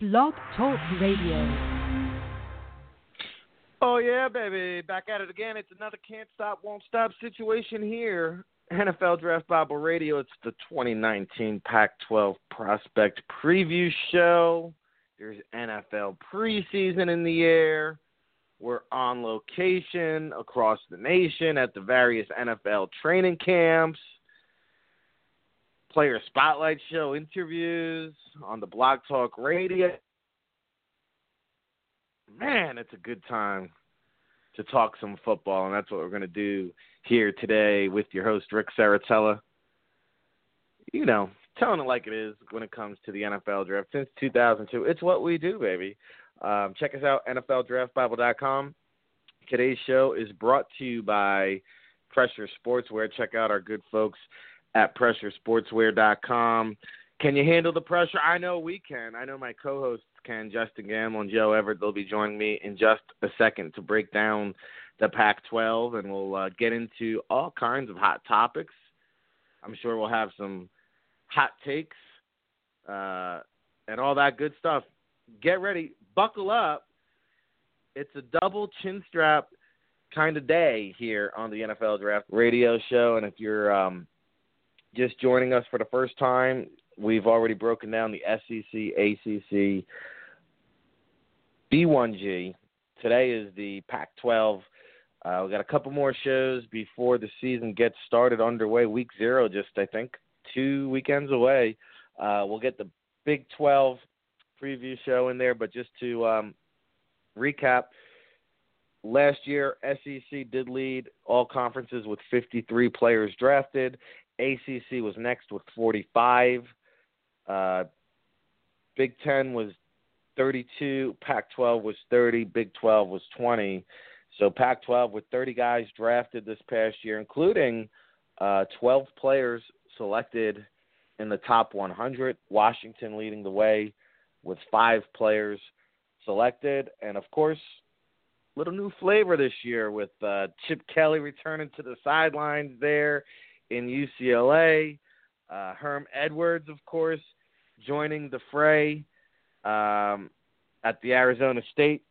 Blog Talk Radio. Oh yeah, baby, back at it again. It's another can't stop, won't stop situation here. NFL Draft Bible Radio. It's the 2019 Pac-12 Prospect Preview Show. There's NFL preseason in the air. We're on location across the nation at the various NFL training camps player spotlight show interviews on the Blog Talk Radio. Man, it's a good time to talk some football, and that's what we're going to do here today with your host, Ric Serritella. You know, telling it like it is when it comes to the NFL draft since 2002. It's what we do, baby. Um, check us out, NFLDraftBible.com. Today's show is brought to you by Pressure Sportswear. Check out our good folks at pressuresportswear.com. Can you handle the pressure? I know we can. I know my co-hosts can, Justen Gammel and Joe Everett. They'll be joining me in just a second to break down the Pac-12, and we'll uh, get into all kinds of hot topics. I'm sure we'll have some hot takes uh, and all that good stuff. Get ready, buckle up. It's a double chin strap kind of day here on the NFL Draft Radio Show, and if you're um, just joining us for the first time, we've already broken down the SEC, ACC, B1G. Today is the Pac 12. Uh, we got a couple more shows before the season gets started underway. Week zero, just I think two weekends away. Uh, we'll get the Big 12 preview show in there, but just to um, recap, last year SEC did lead all conferences with 53 players drafted. ACC was next with 45. Uh, Big Ten was 32. Pac 12 was 30. Big 12 was 20. So Pac 12 with 30 guys drafted this past year, including uh, 12 players selected in the top 100. Washington leading the way with five players selected. And of course, little new flavor this year with uh, Chip Kelly returning to the sidelines there in UCLA. Uh, Herm Edwards, of course, joining the fray um, at the Arizona State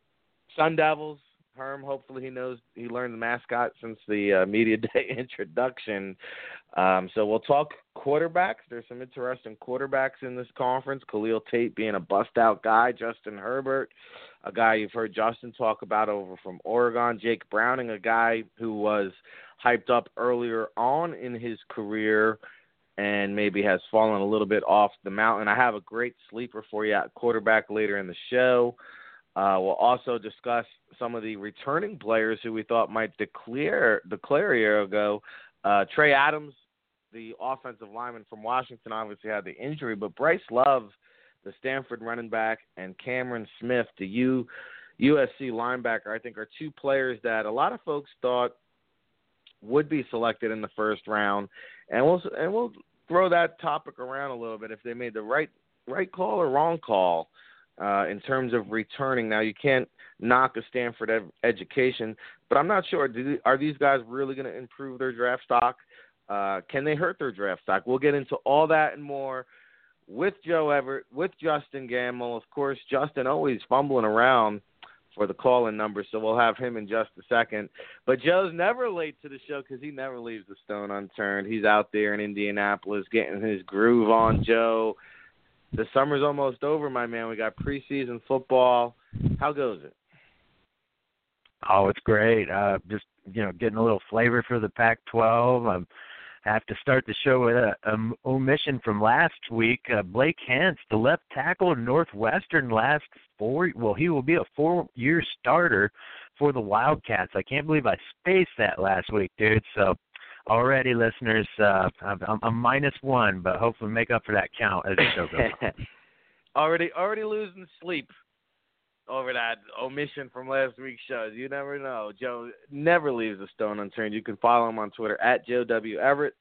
Sun Devils. Herm, hopefully he knows he learned the mascot since the uh, media day introduction. Um, so we'll talk quarterbacks. There's some interesting quarterbacks in this conference. Khalil Tate being a bust out guy, Justin Herbert, a guy you've heard Justen talk about over from Oregon, Jake Browning, a guy who was hyped up earlier on in his career and maybe has fallen a little bit off the mountain. I have a great sleeper for you at quarterback later in the show. Uh, we'll also discuss some of the returning players who we thought might declare declare a year ago. Uh, Trey Adams, the offensive lineman from Washington, obviously had the injury, but Bryce Love, the Stanford running back, and Cameron Smith, the U USC linebacker, I think are two players that a lot of folks thought would be selected in the first round, and we'll and we'll throw that topic around a little bit if they made the right right call or wrong call uh, in terms of returning. Now you can't knock a Stanford ed- education, but I'm not sure. Do, are these guys really going to improve their draft stock? Uh, can they hurt their draft stock? We'll get into all that and more with Joe Everett, with Justen Gammel. Of course, Justen always fumbling around for the call in number, so we'll have him in just a second. But Joe's never late to the show because he never leaves the stone unturned. He's out there in Indianapolis getting his groove on, Joe. The summer's almost over, my man. We got preseason football. How goes it? Oh, it's great. Uh, just you know, getting a little flavor for the Pac-12. I'm have to start the show with a, omission from last week. Uh, Blake Hance, the left tackle Northwestern, last four. Well, he will be a four-year starter for the Wildcats. I can't believe I spaced that last week, dude. So already, listeners, uh, I'm, I'm minus one, but hopefully make up for that count as the show goes on. already, already losing sleep over that omission from last week's show. You never know. Joe never leaves a stone unturned. You can follow him on Twitter at Joe W. Everett.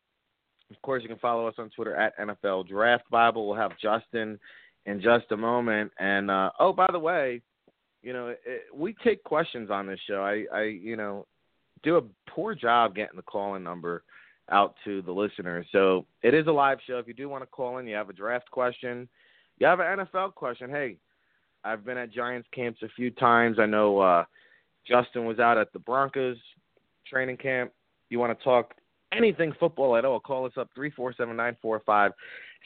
Of course, you can follow us on Twitter at NFL Draft Bible. We'll have Justen in just a moment. And uh, oh, by the way, you know it, we take questions on this show. I, I, you know, do a poor job getting the call-in number out to the listeners. So it is a live show. If you do want to call in, you have a draft question, you have an NFL question. Hey, I've been at Giants camps a few times. I know uh, Justen was out at the Broncos training camp. You want to talk anything football at all? Call us up three four seven nine four five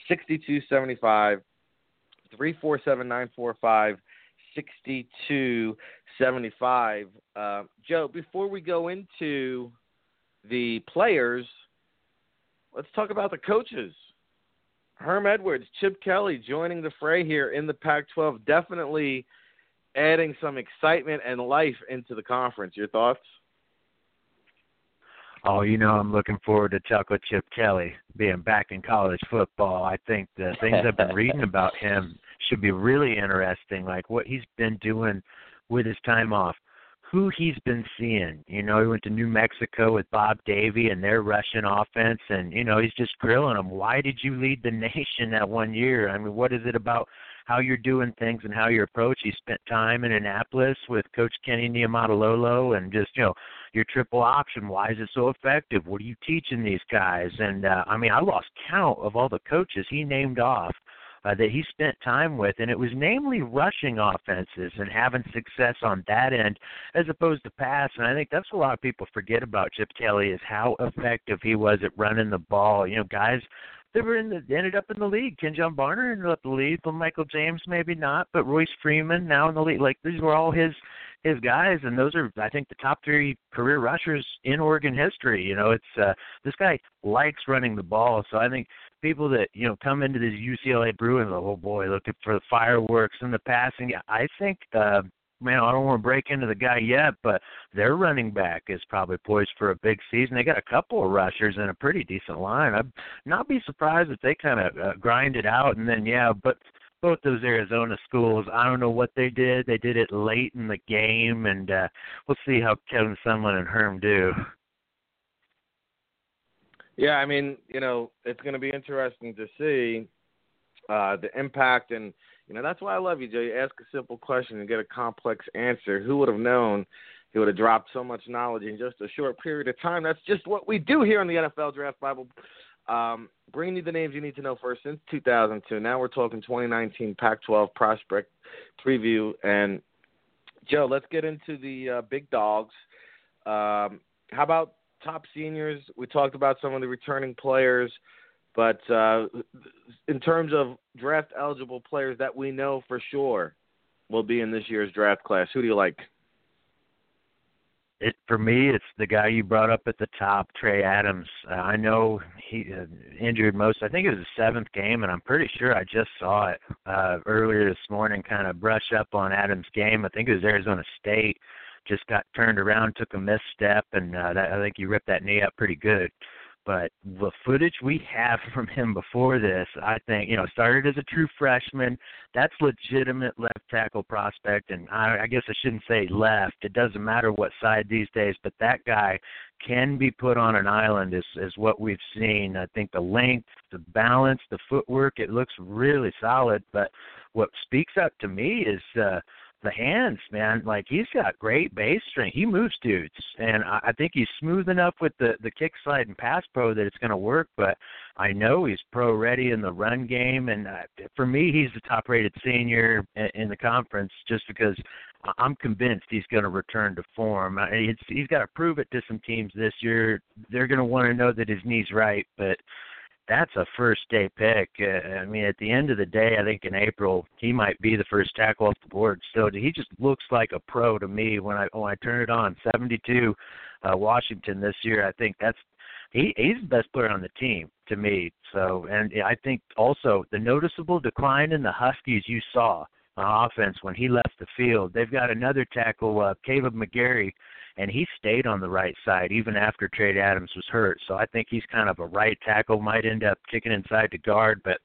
sixty two seventy five. Three four seven nine four five sixty two seventy five. Uh, Joe, before we go into the players, let's talk about the coaches. Herm Edwards, Chip Kelly joining the fray here in the Pac 12, definitely adding some excitement and life into the conference. Your thoughts? Oh, you know, I'm looking forward to with Chip Kelly being back in college football. I think the things I've been reading about him should be really interesting, like what he's been doing with his time off who he's been seeing. You know, he went to New Mexico with Bob Davie and their Russian offense, and you know he's just grilling them. Why did you lead the nation that one year? I mean, what is it about how you're doing things and how you approach? He spent time in Annapolis with Coach Kenny Niumatalolo, and just you know your triple option. Why is it so effective? What are you teaching these guys? And uh, I mean, I lost count of all the coaches he named off uh, that he spent time with, and it was namely rushing offenses and having success on that end as opposed to pass. And I think that's a lot of people forget about Chip Kelly is how effective he was at running the ball. You know, guys that were in the ended up in the league. Kenjon Barner ended up in the league, but Michael James maybe not, but Royce Freeman now in the league. Like these were all his his guys, and those are I think the top three career rushers in Oregon history. You know, it's uh, this guy likes running the ball, so I think people that you know come into this UCLA Bruins, oh boy, looking for the fireworks and the passing. I think, uh, man, I don't want to break into the guy yet, but their running back is probably poised for a big season. They got a couple of rushers and a pretty decent line. I'd not be surprised if they kind of uh, grind it out, and then yeah, but both those Arizona schools. I don't know what they did. They did it late in the game, and uh, we'll see how Kevin Sumlin and Herm do. Yeah, I mean, you know, it's going to be interesting to see uh, the impact, and you know, that's why I love you, Joe. You ask a simple question and get a complex answer. Who would have known? He would have dropped so much knowledge in just a short period of time. That's just what we do here on the NFL Draft Bible. Um, bringing you the names you need to know first since 2002. Now we're talking 2019 Pac-12 prospect preview. And Joe, let's get into the uh, big dogs. Um, how about top seniors. We talked about some of the returning players, but uh, in terms of draft eligible players that we know for sure will be in this year's draft class, who do you like? It for me, it's the guy you brought up at the top, Trey Adams. Uh, I know he uh, injured most. I think it was the seventh game, and I'm pretty sure I just saw it uh, earlier this morning. Kind of brush up on Adams' game. I think it was Arizona State just got turned around, took a misstep, and uh, that, I think he ripped that knee up pretty good. But the footage we have from him before this, I think, you know, started as a true freshman. That's legitimate left tackle prospect, and I, I guess I shouldn't say left. It doesn't matter what side these days, but that guy can be put on an island is is what we've seen. I think the length, the balance, the footwork, it looks really solid. But what speaks up to me is uh the hands, man. Like he's got great base strength. He moves dudes, and I, I think he's smooth enough with the the kick slide and pass pro that it's going to work. But I know he's pro ready in the run game, and uh, for me, he's the top rated senior in, in the conference just because I'm convinced he's going to return to form. It's, he's got to prove it to some teams this year. They're going to want to know that his knee's right, but that's a first day pick. Uh, I mean, at the end of the day, I think in April he might be the first tackle off the board. So he just looks like a pro to me when I when I turn it on. 72, uh, Washington this year. I think that's he he's the best player on the team to me. So and I think also the noticeable decline in the Huskies you saw on offense when he left the field. They've got another tackle, uh, Kaleb McGary and he stayed on the right side even after Trey Adams was hurt. So I think he's kind of a right tackle, might end up kicking inside to guard, but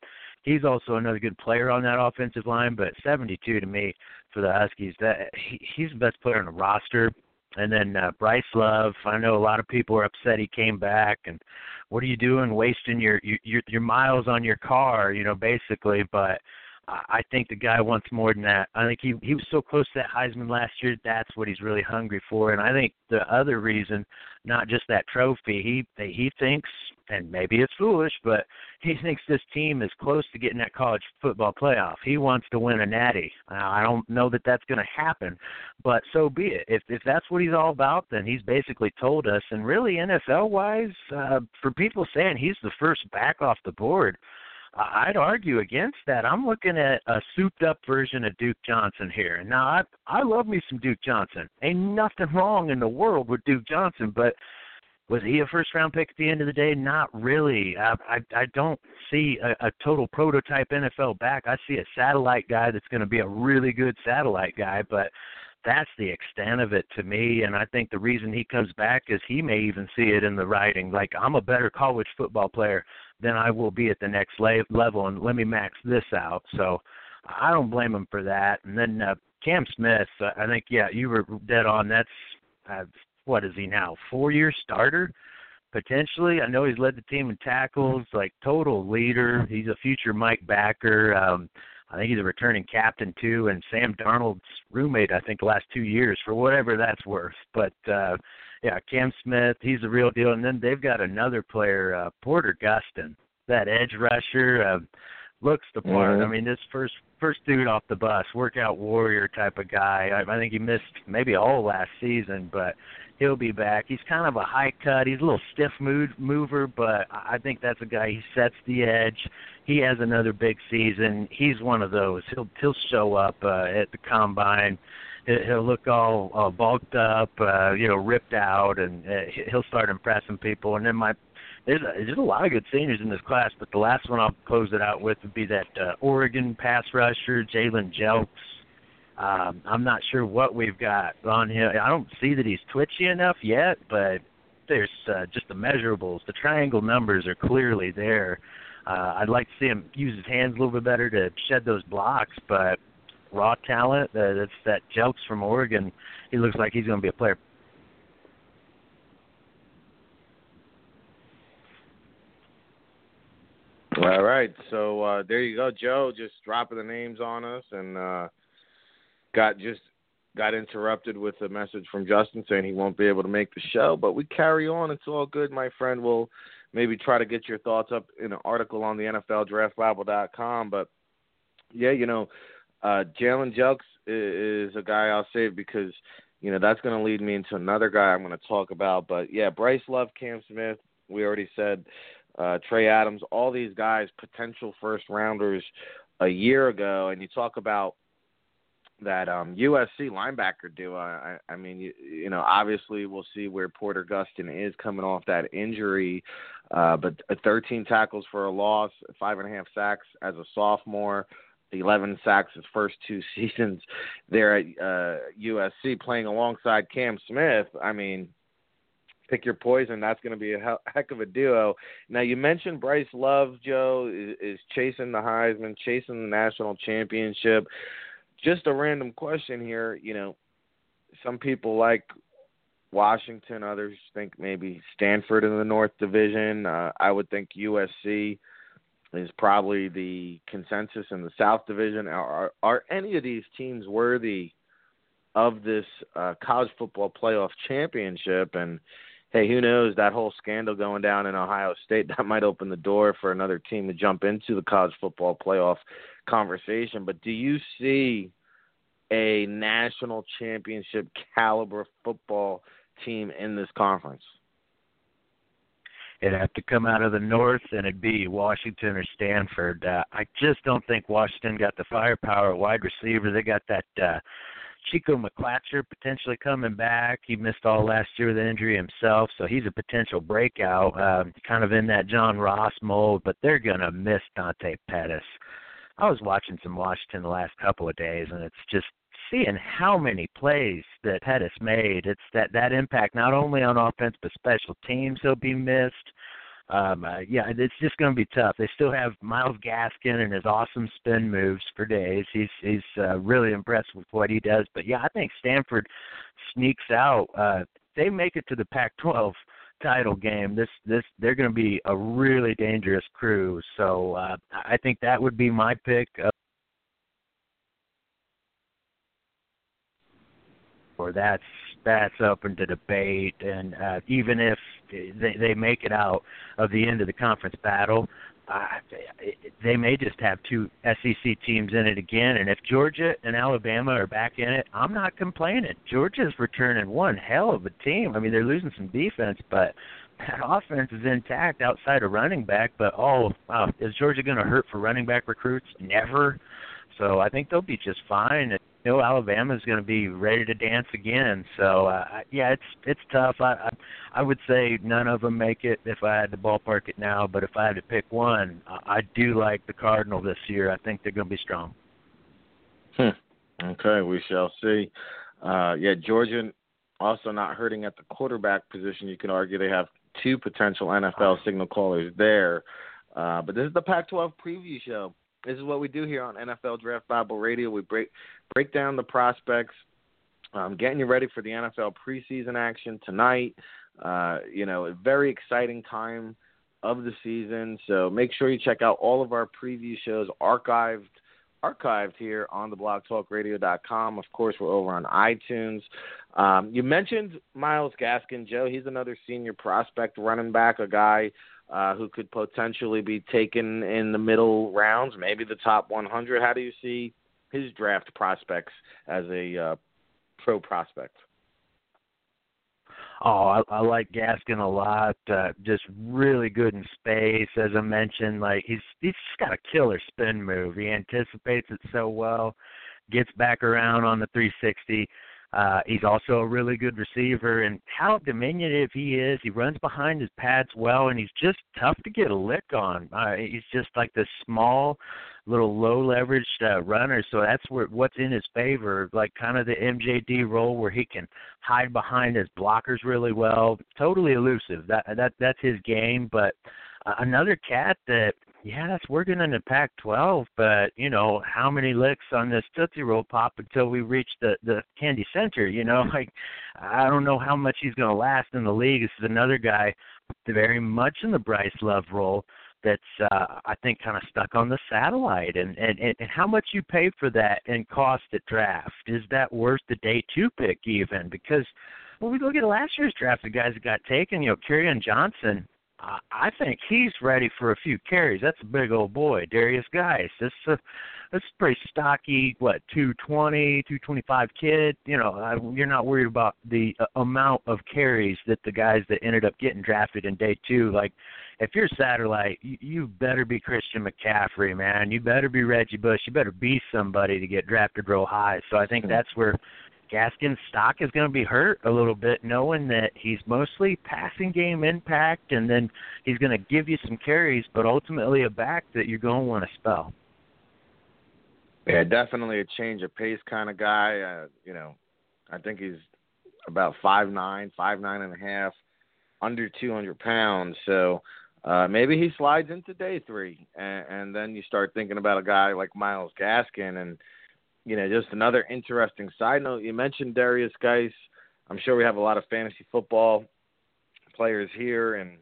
he's also another good player on that offensive line. But 72 to me for the Huskies, that he, he's the best player on the roster. And then uh, Bryce Love, I know a lot of people are upset he came back, and what are you doing, wasting your your your miles on your car, you know, basically. But I think the guy wants more than that. I think he he was so close to that Heisman last year. That's what he's really hungry for. And I think the other reason, not just that trophy, he he thinks and maybe it's foolish, but he thinks this team is close to getting that college football playoff. He wants to win a natty. I don't know that that's going to happen, but so be it. If if that's what he's all about, then he's basically told us. And really, NFL wise, uh, for people saying he's the first back off the board, I'd argue against that. I'm looking at a souped up version of Duke Johnson here. Now, I I love me some Duke Johnson. Ain't nothing wrong in the world with Duke Johnson, but was he a first round pick at the end of the day? Not really. I I, I don't see a, a total prototype NFL back. I see a satellite guy that's going to be a really good satellite guy, but that's the extent of it to me. And I think the reason he comes back is he may even see it in the writing. Like I'm a better college football player than I will be at the next level, and let me max this out. So I don't blame him for that. And then uh, Cam Smith, uh, I think yeah, you were dead on. That's uh, what is he now? Four year starter potentially. I know he's led the team in tackles, like total leader. He's a future Mike Backer. Um, I think he's a returning captain too, and Sam Darnold's roommate. I think the last two years for whatever that's worth. But uh, yeah, Cam Smith, he's the real deal. And then they've got another player, uh, Porter Gustin, that edge rusher. Uh, looks the part. Mm-hmm. I mean, this first first dude off the bus, workout warrior type of guy. I, I think he missed maybe all last season, but he'll be back. He's kind of a high cut. He's a little stiff mood mover, but I think that's a guy. He sets the edge. He has another big season. He's one of those. He'll he'll show up uh, at the combine. He'll look all uh, bulked up, uh, you know, ripped out, and uh, he'll start impressing people. And then my there's a, there's a lot of good seniors in this class, but the last one I'll close it out with would be that uh, Oregon pass rusher, Jalen Jelks. Um, I'm not sure what we've got on him. I don't see that he's twitchy enough yet, but there's uh, just the measurables. The triangle numbers are clearly there. Uh, I'd like to see him use his hands a little bit better to shed those blocks, but raw talent. Uh, that's that Jelks from Oregon. He looks like he's going to be a player All right, so uh, there you go, Joe. Just dropping the names on us, and uh, got just got interrupted with a message from Justen saying he won't be able to make the show. But we carry on. It's all good, my friend. We'll maybe try to get your thoughts up in an article on the NFLDraftBible.com. But yeah, you know, uh, Jalen Jelks is, is a guy I'll save because you know that's going to lead me into another guy I'm going to talk about. But yeah, Bryce Love, Cam Smith. We already said uh, Trey Adams, all these guys, potential first rounders a year ago, and you talk about that um, USC linebacker duo. I, I mean, you, you know, obviously we'll see where Porter Gustin is coming off that injury, uh, but 13 tackles for a loss, five and a half sacks as a sophomore. 11 sacks his first two seasons there at uh, USC, playing alongside Cam Smith. I mean, pick your poison. That's going to be a heck of a duo. Now you mentioned Bryce Love, Joe is, is chasing the Heisman, chasing the national championship. Just a random question here. You know, some people like Washington, others think maybe Stanford in the North Division. Uh, I would think USC is probably the consensus in the South Division. Are, are, any of these teams worthy? of this uh, college football playoff championship and hey, who knows? That whole scandal going down in Ohio State that might open the door for another team to jump into the college football playoff conversation. But do you see a national championship caliber football team in this conference? It'd have to come out of the north, and it'd be Washington or Stanford. Uh, I just don't think Washington got the firepower at wide receiver. They got that uh, Chico McClatcher potentially coming back. He missed all last year with an injury himself, so he's a potential breakout, uh, kind of in that John Ross mold. But they're gonna miss Dante Pettis. I was watching some Washington the last couple of days, and it's just seeing how many plays that Pettis made. It's that that impact not only on offense but special teams he'll be missed um, uh, yeah, it's just going to be tough. They still have Myles Gaskin and his awesome spin moves for days. He's he's uh, really impressed with what he does. But yeah, I think Stanford sneaks out. Uh, they make it to the Pac-12 title game. This this they're going to be a really dangerous crew. So uh, I think that would be my pick. Uh, or that's that's open to debate, and uh, even if they they make it out of the end of the conference battle, uh, they may just have two SEC teams in it again. And if Georgia and Alabama are back in it, I'm not complaining. Georgia's returning one hell of a team. I mean, they're losing some defense, but that offense is intact outside of running back. But oh, wow, is Georgia going to hurt for running back recruits? Never. So I think they'll be just fine. Know, Alabama's going to be ready to dance again. So uh, yeah, it's it's tough. I, I I would say none of them make it if I had to ballpark it now. But if I had to pick one, I, I do like the Cardinal this year. I think they're going to be strong. Hmm. Okay, we shall see. Uh, yeah, Georgia also not hurting at the quarterback position. You can argue they have two potential NFL signal callers there. Uh, but this is the Pac-12 preview show. This is what we do here on NFL Draft Bible Radio. We break break down the prospects, um, getting you ready for the NFL preseason action tonight. Uh, you know, a very exciting time of the season. So make sure you check out all of our preview shows archived archived here on the blogtalkradio.com. Of course, we're over on iTunes. Um, you mentioned Myles Gaskin, Joe. He's another senior prospect running back, a guy uh, who could potentially be taken in the middle rounds, maybe the top 100. How do you see his draft prospects as a uh, pro prospect? Oh, I, I like Gaskin a lot. Uh, just really good in space, as I mentioned. Like he's he's just got a killer spin move. He anticipates it so well, gets back around on the 360. Uh, he's also a really good receiver, and how diminutive he is. He runs behind his pads well, and he's just tough to get a lick on. Uh, he's just like this small, little low leveraged uh, runner. So that's where what's in his favor, like kind of the MJD role where he can hide behind his blockers really well. Totally elusive. That that that's his game. But another cat that yeah, that's working in the Pac-12, but you know how many licks on this Tootsie Roll pop until we reach the the Candy Center? You know, like I don't know how much he's going to last in the league. This is another guy very much in the Bryce Love role that's uh, I think kind of stuck on the satellite, and, and and how much you pay for that and cost at draft is that worth the day two pick even? Because when we look at last year's draft, the guys that got taken, you know, Kerryon Johnson I think he's ready for a few carries. That's a big old boy, Darius Guice. This is a this is pretty stocky, what two twenty, two twenty five kid. You know, I, you're not worried about the uh, amount of carries that the guys that ended up getting drafted in day two. Like, if you're satellite, you, you better be Christian McCaffrey, man. You better be Reggie Bush. You better be somebody to get drafted real high. So I think that's where Gaskin's stock is going to be hurt a little bit, knowing that he's mostly passing game impact, and then he's going to give you some carries, but ultimately a back that you're going to want to spell. Yeah, definitely a change of pace kind of guy. Uh, you know, I think he's about five nine, five nine and a half, under two hundred pounds. So uh, maybe he slides into day three, and, and then you start thinking about a guy like Myles Gaskin and you know, just another interesting side note. You mentioned Darius Guice. I'm sure we have a lot of fantasy football players here, and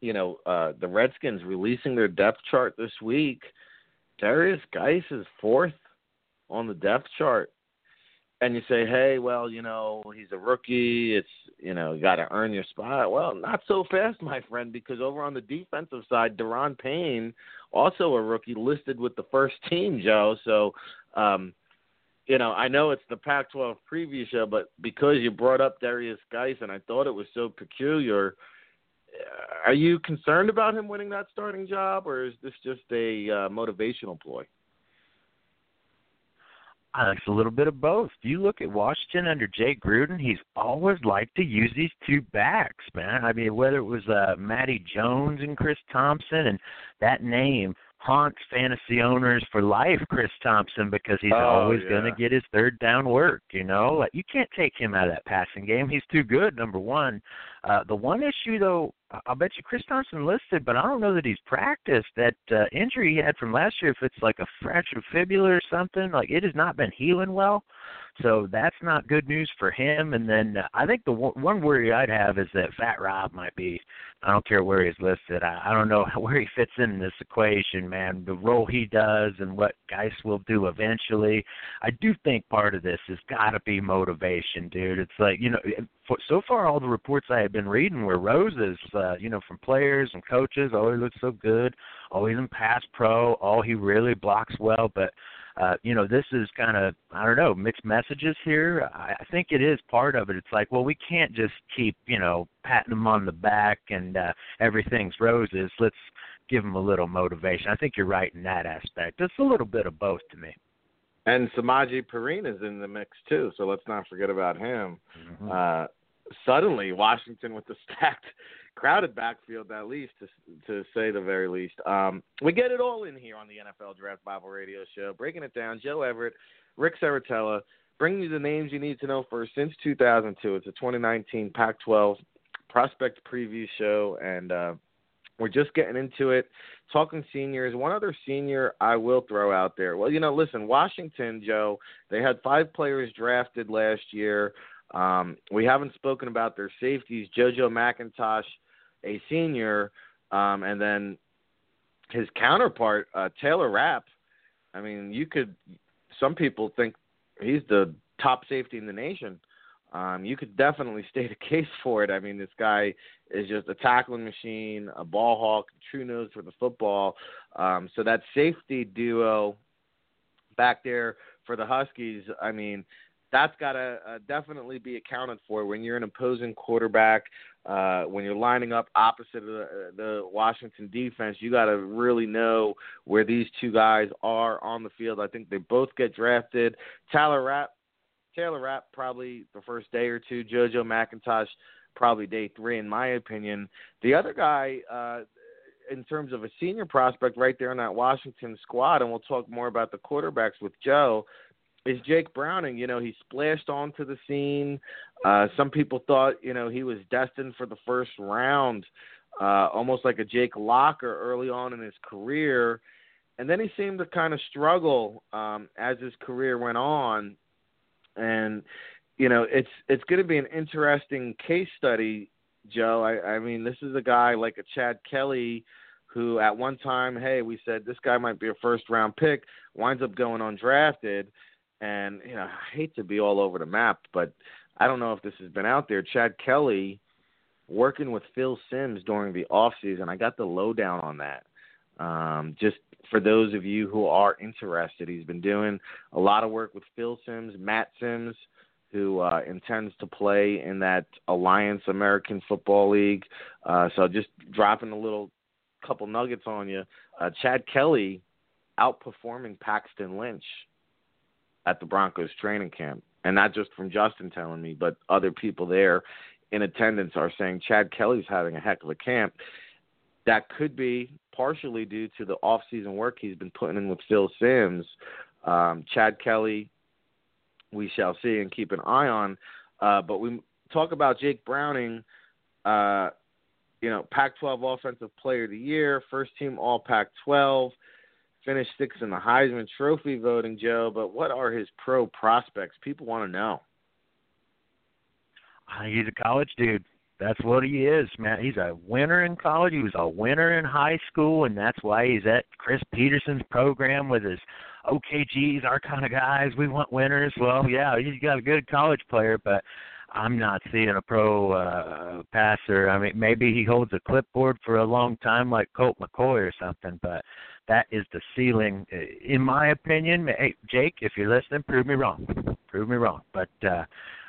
you know, uh, the Redskins releasing their depth chart this week. Darius Guice is fourth on the depth chart. And you say, hey, well, you know, he's a rookie. It's, you know, you got to earn your spot. Well, not so fast, my friend, because over on the defensive side, Da'Ron Payne, also a rookie, listed with the first team, Joe. So um, you know, I know it's the Pac-12 preview show, but because you brought up Darius Guice and I thought it was so peculiar, uh, are you concerned about him winning that starting job, or is this just a uh, motivational ploy? I think it's a little bit of both. You look at Washington under Jay Gruden; he's always liked to use these two backs, man. I mean, whether it was uh, Matty Jones and Chris Thompson, and that name haunts fantasy owners for life, Chris Thompson, because he's oh, always yeah. going to get his third down work. You know, like you can't take him out of that passing game. He's too good. Number one. Uh, the one issue, though, I'll bet you Chris Thompson listed, but I don't know that he's practiced. That uh, injury he had from last year, if it's like a fractured fibula or something, like it has not been healing well. So that's not good news for him. And then uh, I think the one, one worry I'd have is that Fat Rob might be. I don't care where he's listed. I, I don't know where he fits in this equation, man. The role he does and what Guice will do eventually. I do think part of this has got to be motivation, dude. It's like you know, so far all the reports I have been reading were roses. Uh, you know, from players and coaches. Oh, he looks so good. Always in pass pro. Oh, he really blocks well, but uh, you know, this is kind of I don't know mixed messages here. I, I think it is part of it. It's like, well, we can't just keep you know patting him on the back and uh, everything's roses. Let's give him a little motivation. I think you're right in that aspect. It's a little bit of both to me. And Samaje Perine is in the mix too, so let's not forget about him. Mm-hmm. Uh, suddenly, Washington with the stacked crowded backfield at least to to say the very least. Um, we get it all in here on the NFL Draft Bible Radio Show, breaking it down. Joe Everett, Ric Serritella, bringing you the names you need to know for since 2002. It's a 2019 Pac-12 prospect preview show, and uh, we're just getting into it. Talking seniors. One other senior I will throw out there. Well, you know, listen, Washington, Joe, they had five players drafted last year. Um, we haven't spoken about their safeties. JoJo McIntosh a senior, um, and then his counterpart uh, Taylor Rapp. I mean, you could. Some people think he's the top safety in the nation. Um, you could definitely state a case for it. I mean, this guy is just a tackling machine, a ball hawk, true nose for the football. Um, so that safety duo back there for the Huskies, I mean, that's got to uh, definitely be accounted for when you're an opposing quarterback. Uh, when you're lining up opposite of the, the Washington defense, you got to really know where these two guys are on the field. I think they both get drafted. Taylor Rapp, Taylor Rapp, probably the first day or two. JoJo McIntosh, probably day three, in my opinion. The other guy, uh, in terms of a senior prospect, right there in that Washington squad, and we'll talk more about the quarterbacks with Joe is Jake Browning. You know, he splashed onto the scene. Uh, some people thought, you know, he was destined for the first round, uh, almost like a Jake Locker early on in his career. And then he seemed to kind of struggle um, as his career went on. And, you know, it's it's going to be an interesting case study, Joe. I, I mean, this is a guy like a Chad Kelly who at one time, hey, we said this guy might be a first round pick, winds up going undrafted and you know, I hate to be all over the map, but I don't know if this has been out there. Chad Kelly working with Phil Simms during the off season. I got the lowdown on that. Um, just for those of you who are interested, he's been doing a lot of work with Phil Simms, Matt Simms, who uh, intends to play in that Alliance American Football League. Uh, so just dropping a little couple nuggets on you. Uh, Chad Kelly outperforming Paxton Lynch at the Broncos training camp, and not just from Justen telling me, but other people there in attendance are saying Chad Kelly's having a heck of a camp. That could be partially due to the off-season work he's been putting in with Phil Simms. Um, Chad Kelly, we shall see and keep an eye on. Uh, but we talk about Jake Browning. Uh, you know, Pac-12 Offensive Player of the Year, first team All Pac-12 finished sixth in the Heisman Trophy voting, Joe. But what are his pro prospects? People want to know. He's a college dude. That's what he is, man. He's a winner in college. He was a winner in high school, and that's why he's at Chris Petersen's program with his OKGs, our kind of guys. We want winners. Well, yeah, he's got a good college player, but I'm not seeing a pro uh, passer. I mean, maybe he holds a clipboard for a long time like Colt McCoy or something, but that is the ceiling, uh, in my opinion. Hey, Jake, if you're listening, prove me wrong. Prove me wrong. But uh,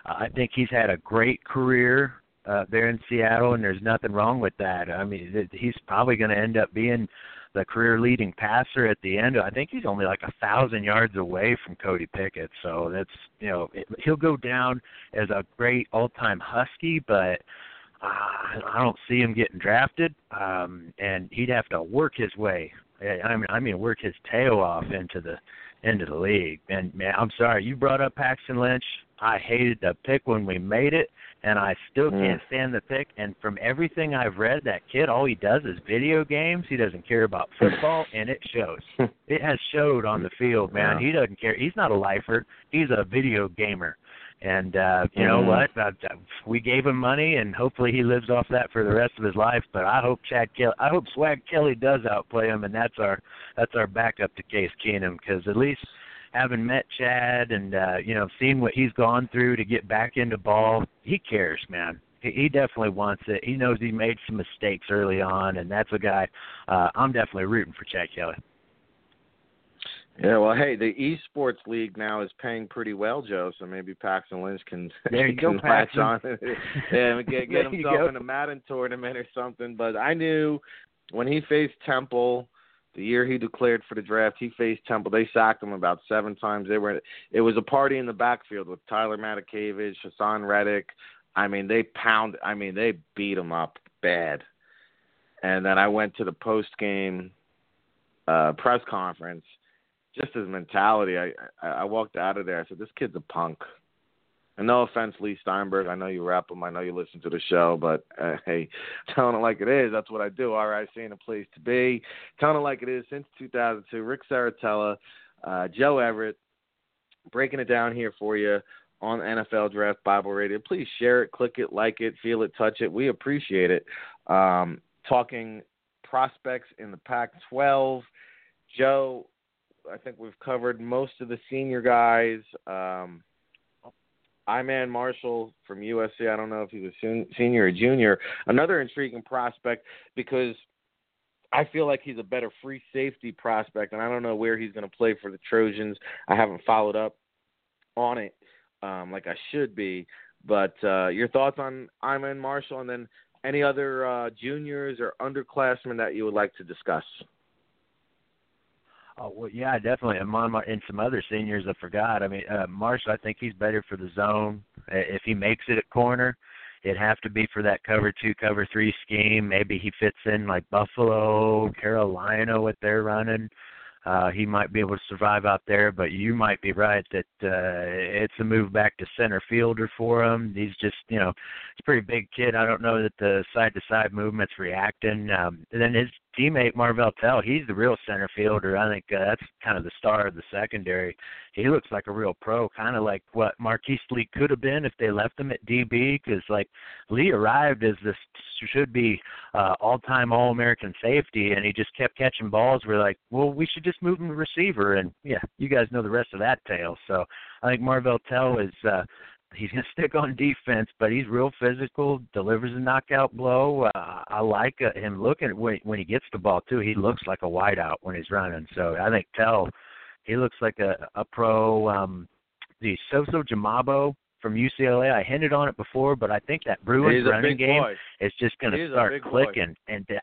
I think he's had a great career uh, there in Seattle, and there's nothing wrong with that. I mean, he's probably going to end up being the career leading passer at the end. I think he's only like a thousand yards away from Cody Pickett, so that's you know it, he'll go down as a great all time Husky, but uh, I don't see him getting drafted, um, and he'd have to work his way I mean, I mean, work his tail off into the into the league. And man, I'm sorry, you brought up Paxton Lynch. I hated the pick when we made it, and I still Mm. can't stand the pick. And from everything I've read, that kid, all he does is video games. He doesn't care about football, and it shows. It has showed on the field, man. Yeah. He doesn't care. He's not a lifer. He's a video gamer. And uh, you know Mhm. what? Uh, uh, we gave him money, and hopefully he lives off that for the rest of his life. But I hope Chad Kelly, I hope Swag Kelly does outplay him, and that's our that's our backup to Case Keenum because at least having met Chad and uh, you know seeing what he's gone through to get back into ball, he cares, man. He, he definitely wants it. He knows he made some mistakes early on, and that's a guy uh, I'm definitely rooting for Chad Kelly. Yeah, well, hey, the esports league now is paying pretty well, Joe. So maybe Paxton Lynch can There you can go, latch Paxton. on, yeah, and get get himself in a Madden tournament or something. But I knew when he faced Temple, the year he declared for the draft, he faced Temple. They sacked him about seven times. They were it was a party in the backfield with Tyler Matakevich, Haason Reddick. I mean, they pound. I mean, they beat him up bad. And then I went to the post game uh, press conference just his mentality. I, I I walked out of there. I said, "This kid's a punk." And no offense, Leigh Steinberg. I know you rap him. I know you listen to the show, but uh, hey, telling it like it is. That's what I do. RIC in a place to be. Telling it like it is since 2002. Ric Serritella, uh, Joe Everett, breaking it down here for you on NFL Draft Bible Radio. Please share it, click it, like it, feel it, touch it. We appreciate it. Um, talking prospects in the Pac-12. Joe, I think we've covered most of the senior guys. Um, Iman Marshall from USC. I don't know if he's a sen- senior or junior. Another intriguing prospect because I feel like he's a better free safety prospect, and I don't know where he's going to play for the Trojans. I haven't followed up on it um, like I should be. But uh, your thoughts on Iman Marshall, and then any other uh, juniors or underclassmen that you would like to discuss? Oh well, yeah, definitely. And Mon and some other seniors I forgot. I mean, uh, Marshall, I think he's better for the zone. Uh, If he makes it at corner, it'd have to be for that cover two, cover three scheme. Maybe he fits in like Buffalo, Carolina, what they're running. Uh, he might be able to survive out there, but you might be right that uh, it's a move back to center fielder for him. He's just, you know, he's a pretty big kid. I don't know that the side to side movement's reacting. Um, and then his teammate Marvell Tell, he's the real center fielder. I think uh, that's kind of the star of the secondary. He looks like a real pro, kind of like what Marquise Lee could have been if they left him at DB. Because like Lee arrived as this should be uh, all-time All-American safety, and he just kept catching balls. We're like, well, we should just move him to receiver, and yeah, you guys know the rest of that tale. So I think Marvell Tell is. uh he's going to stick on defense, but he's real physical, delivers a knockout blow. Uh, I like uh, him looking when when he gets the ball too. He looks like a wideout when he's running. So I think Tell, he looks like a a pro. Um, the Soso Jamabo from UCLA. I hinted on it before, but I think that Bruins running game boy. is just going to start big boy. clicking and. Uh,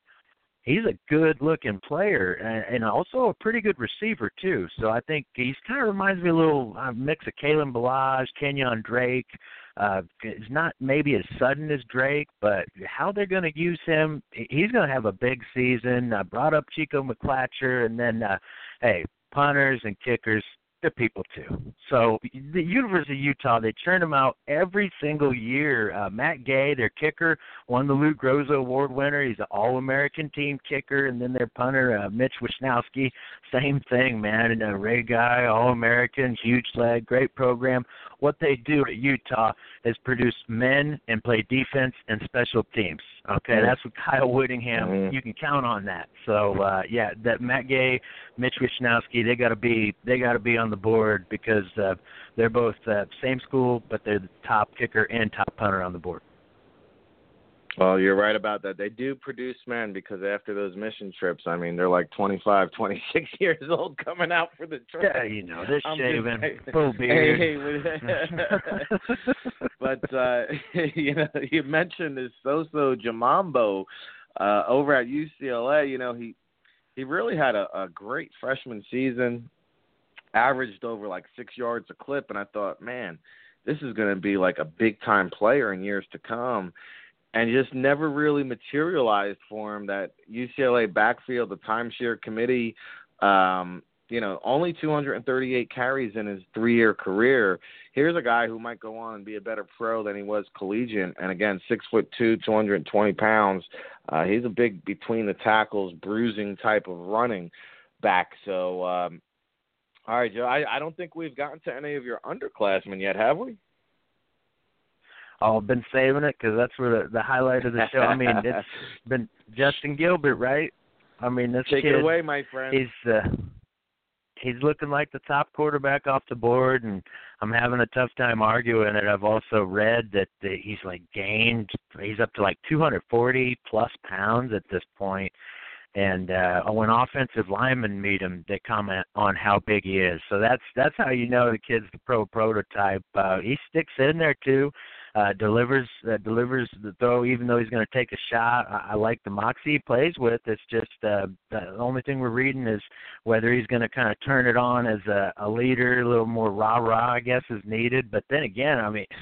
He's a good-looking player and, and also a pretty good receiver too. So I think he's kind of reminds me a little uh, mix of Kalen Ballage, Kenyan Drake, uh, is not maybe as sudden as Drake, but how they're going to use him, he's going to have a big season. I brought up Chico McClatcher, and then, uh, hey, punters and kickers, they're people too. So the University of Utah, they churn them out every single year. Uh, Matt Gay, their kicker, won the Lou Groza Award winner. He's an All-American team kicker, and then their punter, uh, Mitch Wishnowsky, same thing, man. And a Ray Guy, All-American, huge leg, great program. What they do at Utah is produce men and play defense and special teams. Okay, Mhm. that's what Kyle Whittingham. Mhm. You can count on that. So uh, yeah, that Matt Gay, Mitch Wishnowsky, they got to be they got to be on the board because uh, they're both uh, same school, but they're the top kicker and top punter on the board. Well, you're right about that. They do produce men because after those mission trips, I mean, they're like 25, 26 years old coming out for the trip. Yeah, you know, they're I'm shaving, full beard. Hey, hey, but uh, you know, you mentioned this Soso Jamabo uh, over at UCLA. You know, he he really had a, a great freshman season, averaged over like six yards a clip, and I thought, man, this is going to be like a big time player in years to come. And just never really materialized for him. That UCLA backfield, the timeshare committee, um, you know, only 238 carries in his three-year career. Here's a guy who might go on and be a better pro than he was collegiate. And again, six foot two, 220 pounds. Uh, he's a big between the tackles, bruising type of running back. So, um, all right, Joe. I, I don't think we've gotten to any of your underclassmen yet, have we? Oh, I've been saving it because that's where the, the highlight of the show. I mean, it's been Justin Gilbert, right? I mean, this Take kid, it away, my friend. He's uh, he's looking like the top quarterback off the board, and I'm having a tough time arguing it. I've also read that the, he's like gained, he's up to like 240 plus pounds at this point. And uh, when offensive linemen meet him, they comment on how big he is. So that's that's how you know the kid's the pro prototype. Uh, he sticks in there too uh, delivers uh, delivers the throw even though he's going to take a shot. I, I like the moxie he plays with. It's just uh, the only thing we're reading is whether he's going to kind of turn it on as a, a leader, a little more rah rah, I guess, is needed. But then again, I mean.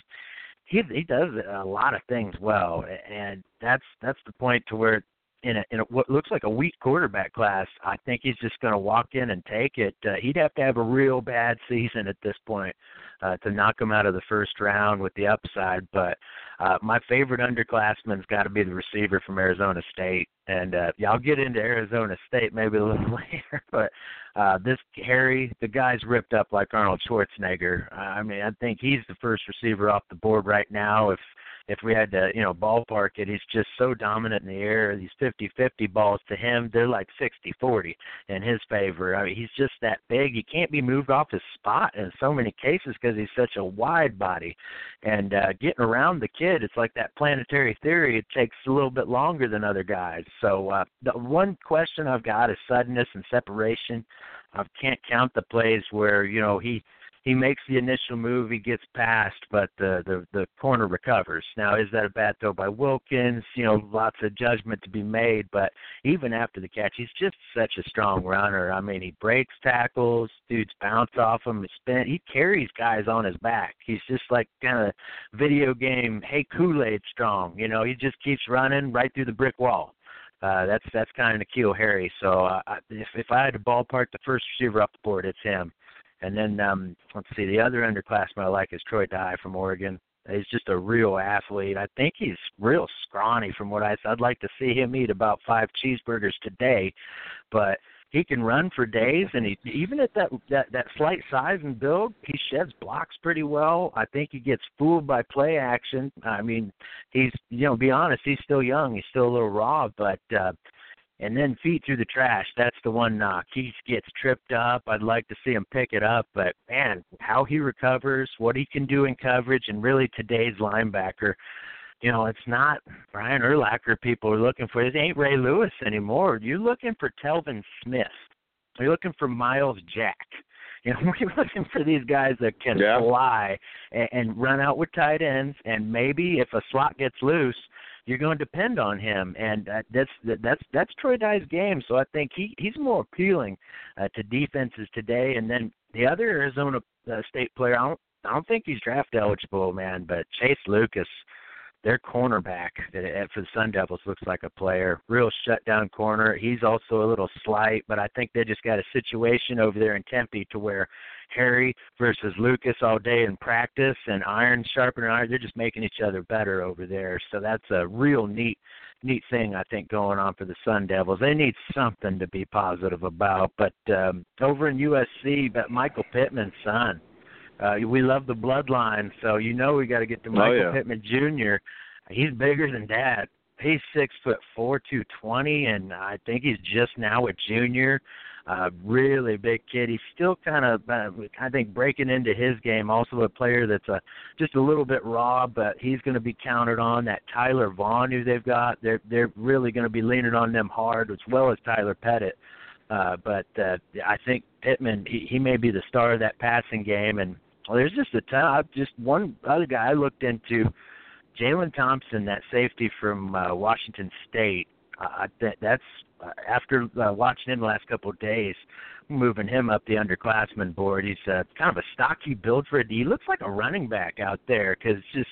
He he does a lot of things well, and that's that's the point to where in a, in a, what looks like a weak quarterback class, I think he's just going to walk in and take it. Uh, he'd have to have a real bad season at this point uh, to knock him out of the first round with the upside. But uh, my favorite underclassman's got to be the receiver from Arizona State, and uh, yeah, I'll get into Arizona State maybe a little later. But uh, this Harry, the guy's ripped up like Arnold Schwarzenegger. I mean, I think he's the first receiver off the board right now. If if we had to, you know, ballpark it, he's just so dominant in the air. These 50-50 balls to him, they're like 60-40 in his favor. I mean, he's just that big. He can't be moved off his spot in so many cases because he's such a wide body. And uh, getting around the kid, it's like that planetary theory. It takes a little bit longer than other guys. So uh, the one question I've got is suddenness and separation. I can't count the plays where you know he he makes the initial move, he gets past, but the the the corner recovers. Now, is that a bad throw by Wilkins? You know, lots of judgment to be made, but even after the catch, he's just such a strong runner. I mean, he breaks tackles, dudes bounce off him, he spin, he carries guys on his back. He's just like kind of video game, hey Kool Aid strong. You know, he just keeps running right through the brick wall. Uh, that's that's kind of N'Keal Harry. So uh, if if I had to ballpark the first receiver off the board, it's him. And then um, let's see, the other underclassman I like is Troy Dye from Oregon. He's just a real athlete. I think he's real scrawny from what I saw. I'd like to see him eat about five cheeseburgers today, but he can run for days and he even at that that that slight size and build he sheds blocks pretty well i think he gets fooled by play action i mean he's you know be honest he's still young he's still a little raw but uh and then feet through the trash. That's the one uh, knock. He gets tripped up. I'd like to see him pick it up, but man, how he recovers, what he can do in coverage, and really today's linebacker. You know, it's not Brian Urlacher people are looking for. It ain't Ray Lewis anymore. You're looking for Telvin Smith. You're looking for Myles Jack. You know, we're looking for these guys that can yeah. fly and, and run out with tight ends, and maybe if a slot gets loose, you're going to depend on him, and uh, that's that's that's Troy Dye's game. So I think he he's more appealing uh, to defenses today. And then the other Arizona uh, State player, I don't I don't think he's draft eligible, man, but Chase Lucas their cornerback for the Sun Devils looks like a player, real shutdown corner. He's also a little slight, but I think they just got a situation over there in Tempe to where Harry versus Lucas all day in practice, and iron sharpening iron. They're just making each other better over there. So that's a real neat, neat thing I think going on for the Sun Devils. They need something to be positive about. But um, over in USC, but Michael Pittman's son uh, we love the bloodline, so you know we got to get to Michael oh, yeah. Pittman Jr. He's bigger than Dad. He's six foot four, two twenty, and I think he's just now a junior. Uh, really big kid. He's still kind of, uh, I think, breaking into his game. Also a player that's a, just a little bit raw, but he's going to be counted on. That Tyler Vaughn who they've got, they're they're really going to be leaning on them hard, as well as Tyler Petite. Uh, but uh, I think Pittman, he, he may be the star of that passing game, and there's just a ton. Just one other guy I looked into, Jalen Thompson, that safety from uh, Washington State. Uh, that that's uh, after uh, watching him the last couple of days, moving him up the underclassmen board. He's uh, kind of a stocky build for it. He looks like a running back out there because just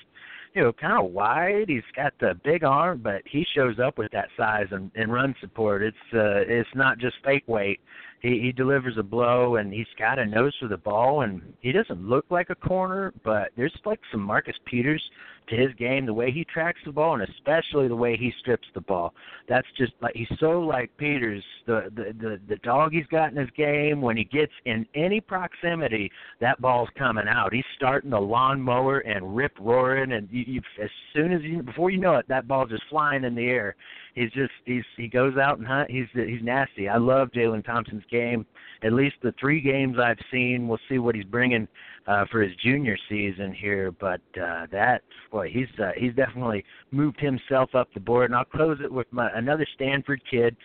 you know kind of wide. He's got the big arm, but he shows up with that size and, and run support. It's uh, it's not just fake weight. He he delivers a blow and he's got a nose for the ball and he doesn't look like a corner, but there's like some Marcus Peters to his game, the way he tracks the ball, and especially the way he strips the ball. That's just like he's so like Peters. The the the, the dog he's got in his game. When he gets in any proximity, that ball's coming out. He's starting the lawnmower and rip roaring, and you, you as soon as you before you know it, that ball's just flying in the air. He's just he's he goes out and hunt. He's he's nasty. I love Jalen Thompson's game. At least the three games I've seen. We'll see what he's bringing uh, for his junior season here. But uh, that boy, he's uh, he's definitely moved himself up the board. And I'll close it with my, another Stanford kid.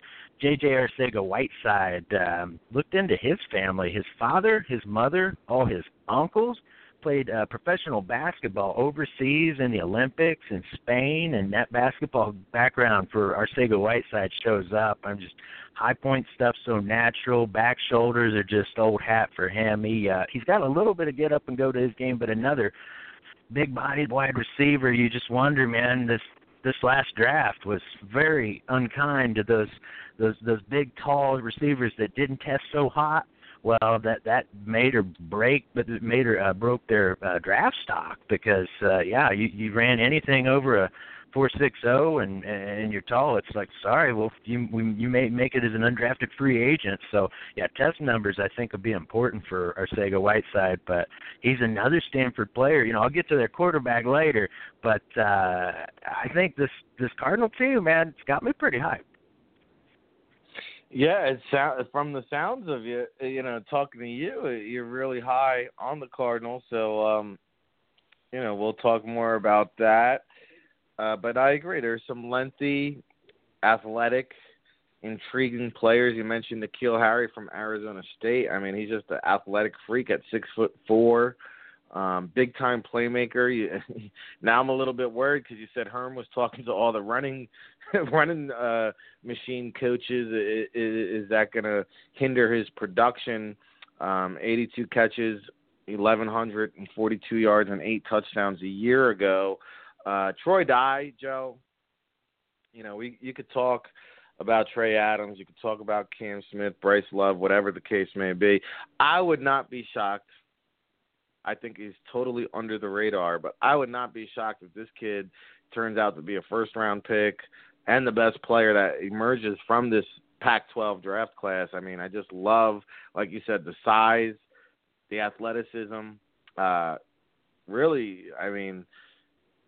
J.J. Arcega Whiteside um, looked into his family. His father, his mother, all his uncles played uh, professional basketball overseas in the Olympics in Spain, and that basketball background for Arcega Whiteside shows up. I'm just high point stuff so natural. Back shoulders are just old hat for him. He uh, he's got a little bit of get up and go to his game, but another big bodied wide receiver. You just wonder, man. This this last draft was very unkind to those those those big tall receivers that didn't test so hot well that that made or break but it made or uh, broke their uh, draft stock because uh yeah you you ran anything over a four six zero and and you're tall, it's like sorry, well you you may make it as an undrafted free agent. So yeah, test numbers I think will be important for Arcega Whiteside, but he's another Stanford player. You know, I'll get to their quarterback later, but uh I think this this Cardinal team, man, it's got me pretty hyped. Yeah, it sound from the sounds of you, you know, talking to you, you're really high on the Cardinals. So, um, you know, we'll talk more about that. Uh, but I agree. There's some lengthy, athletic, intriguing players. You mentioned N'Keal Harry from Arizona State. I mean, he's just an athletic freak at six foot four, um, big time playmaker. You, now I'm a little bit worried because you said Herm was talking to all the running, running uh, machine coaches. Is, is that going to hinder his production? Um, 82 catches, 1,142 yards, and eight touchdowns a year ago. Uh, Troy Dye, Joe. You know, we you could talk about Trey Adams, you could talk about Cam Smith, Bryce Love, whatever the case may be. I would not be shocked. I think he's totally under the radar, but I would not be shocked if this kid turns out to be a first round pick and the best player that emerges from this Pac 12 draft class. I mean, I just love, like you said, the size, the athleticism. Uh, really, I mean,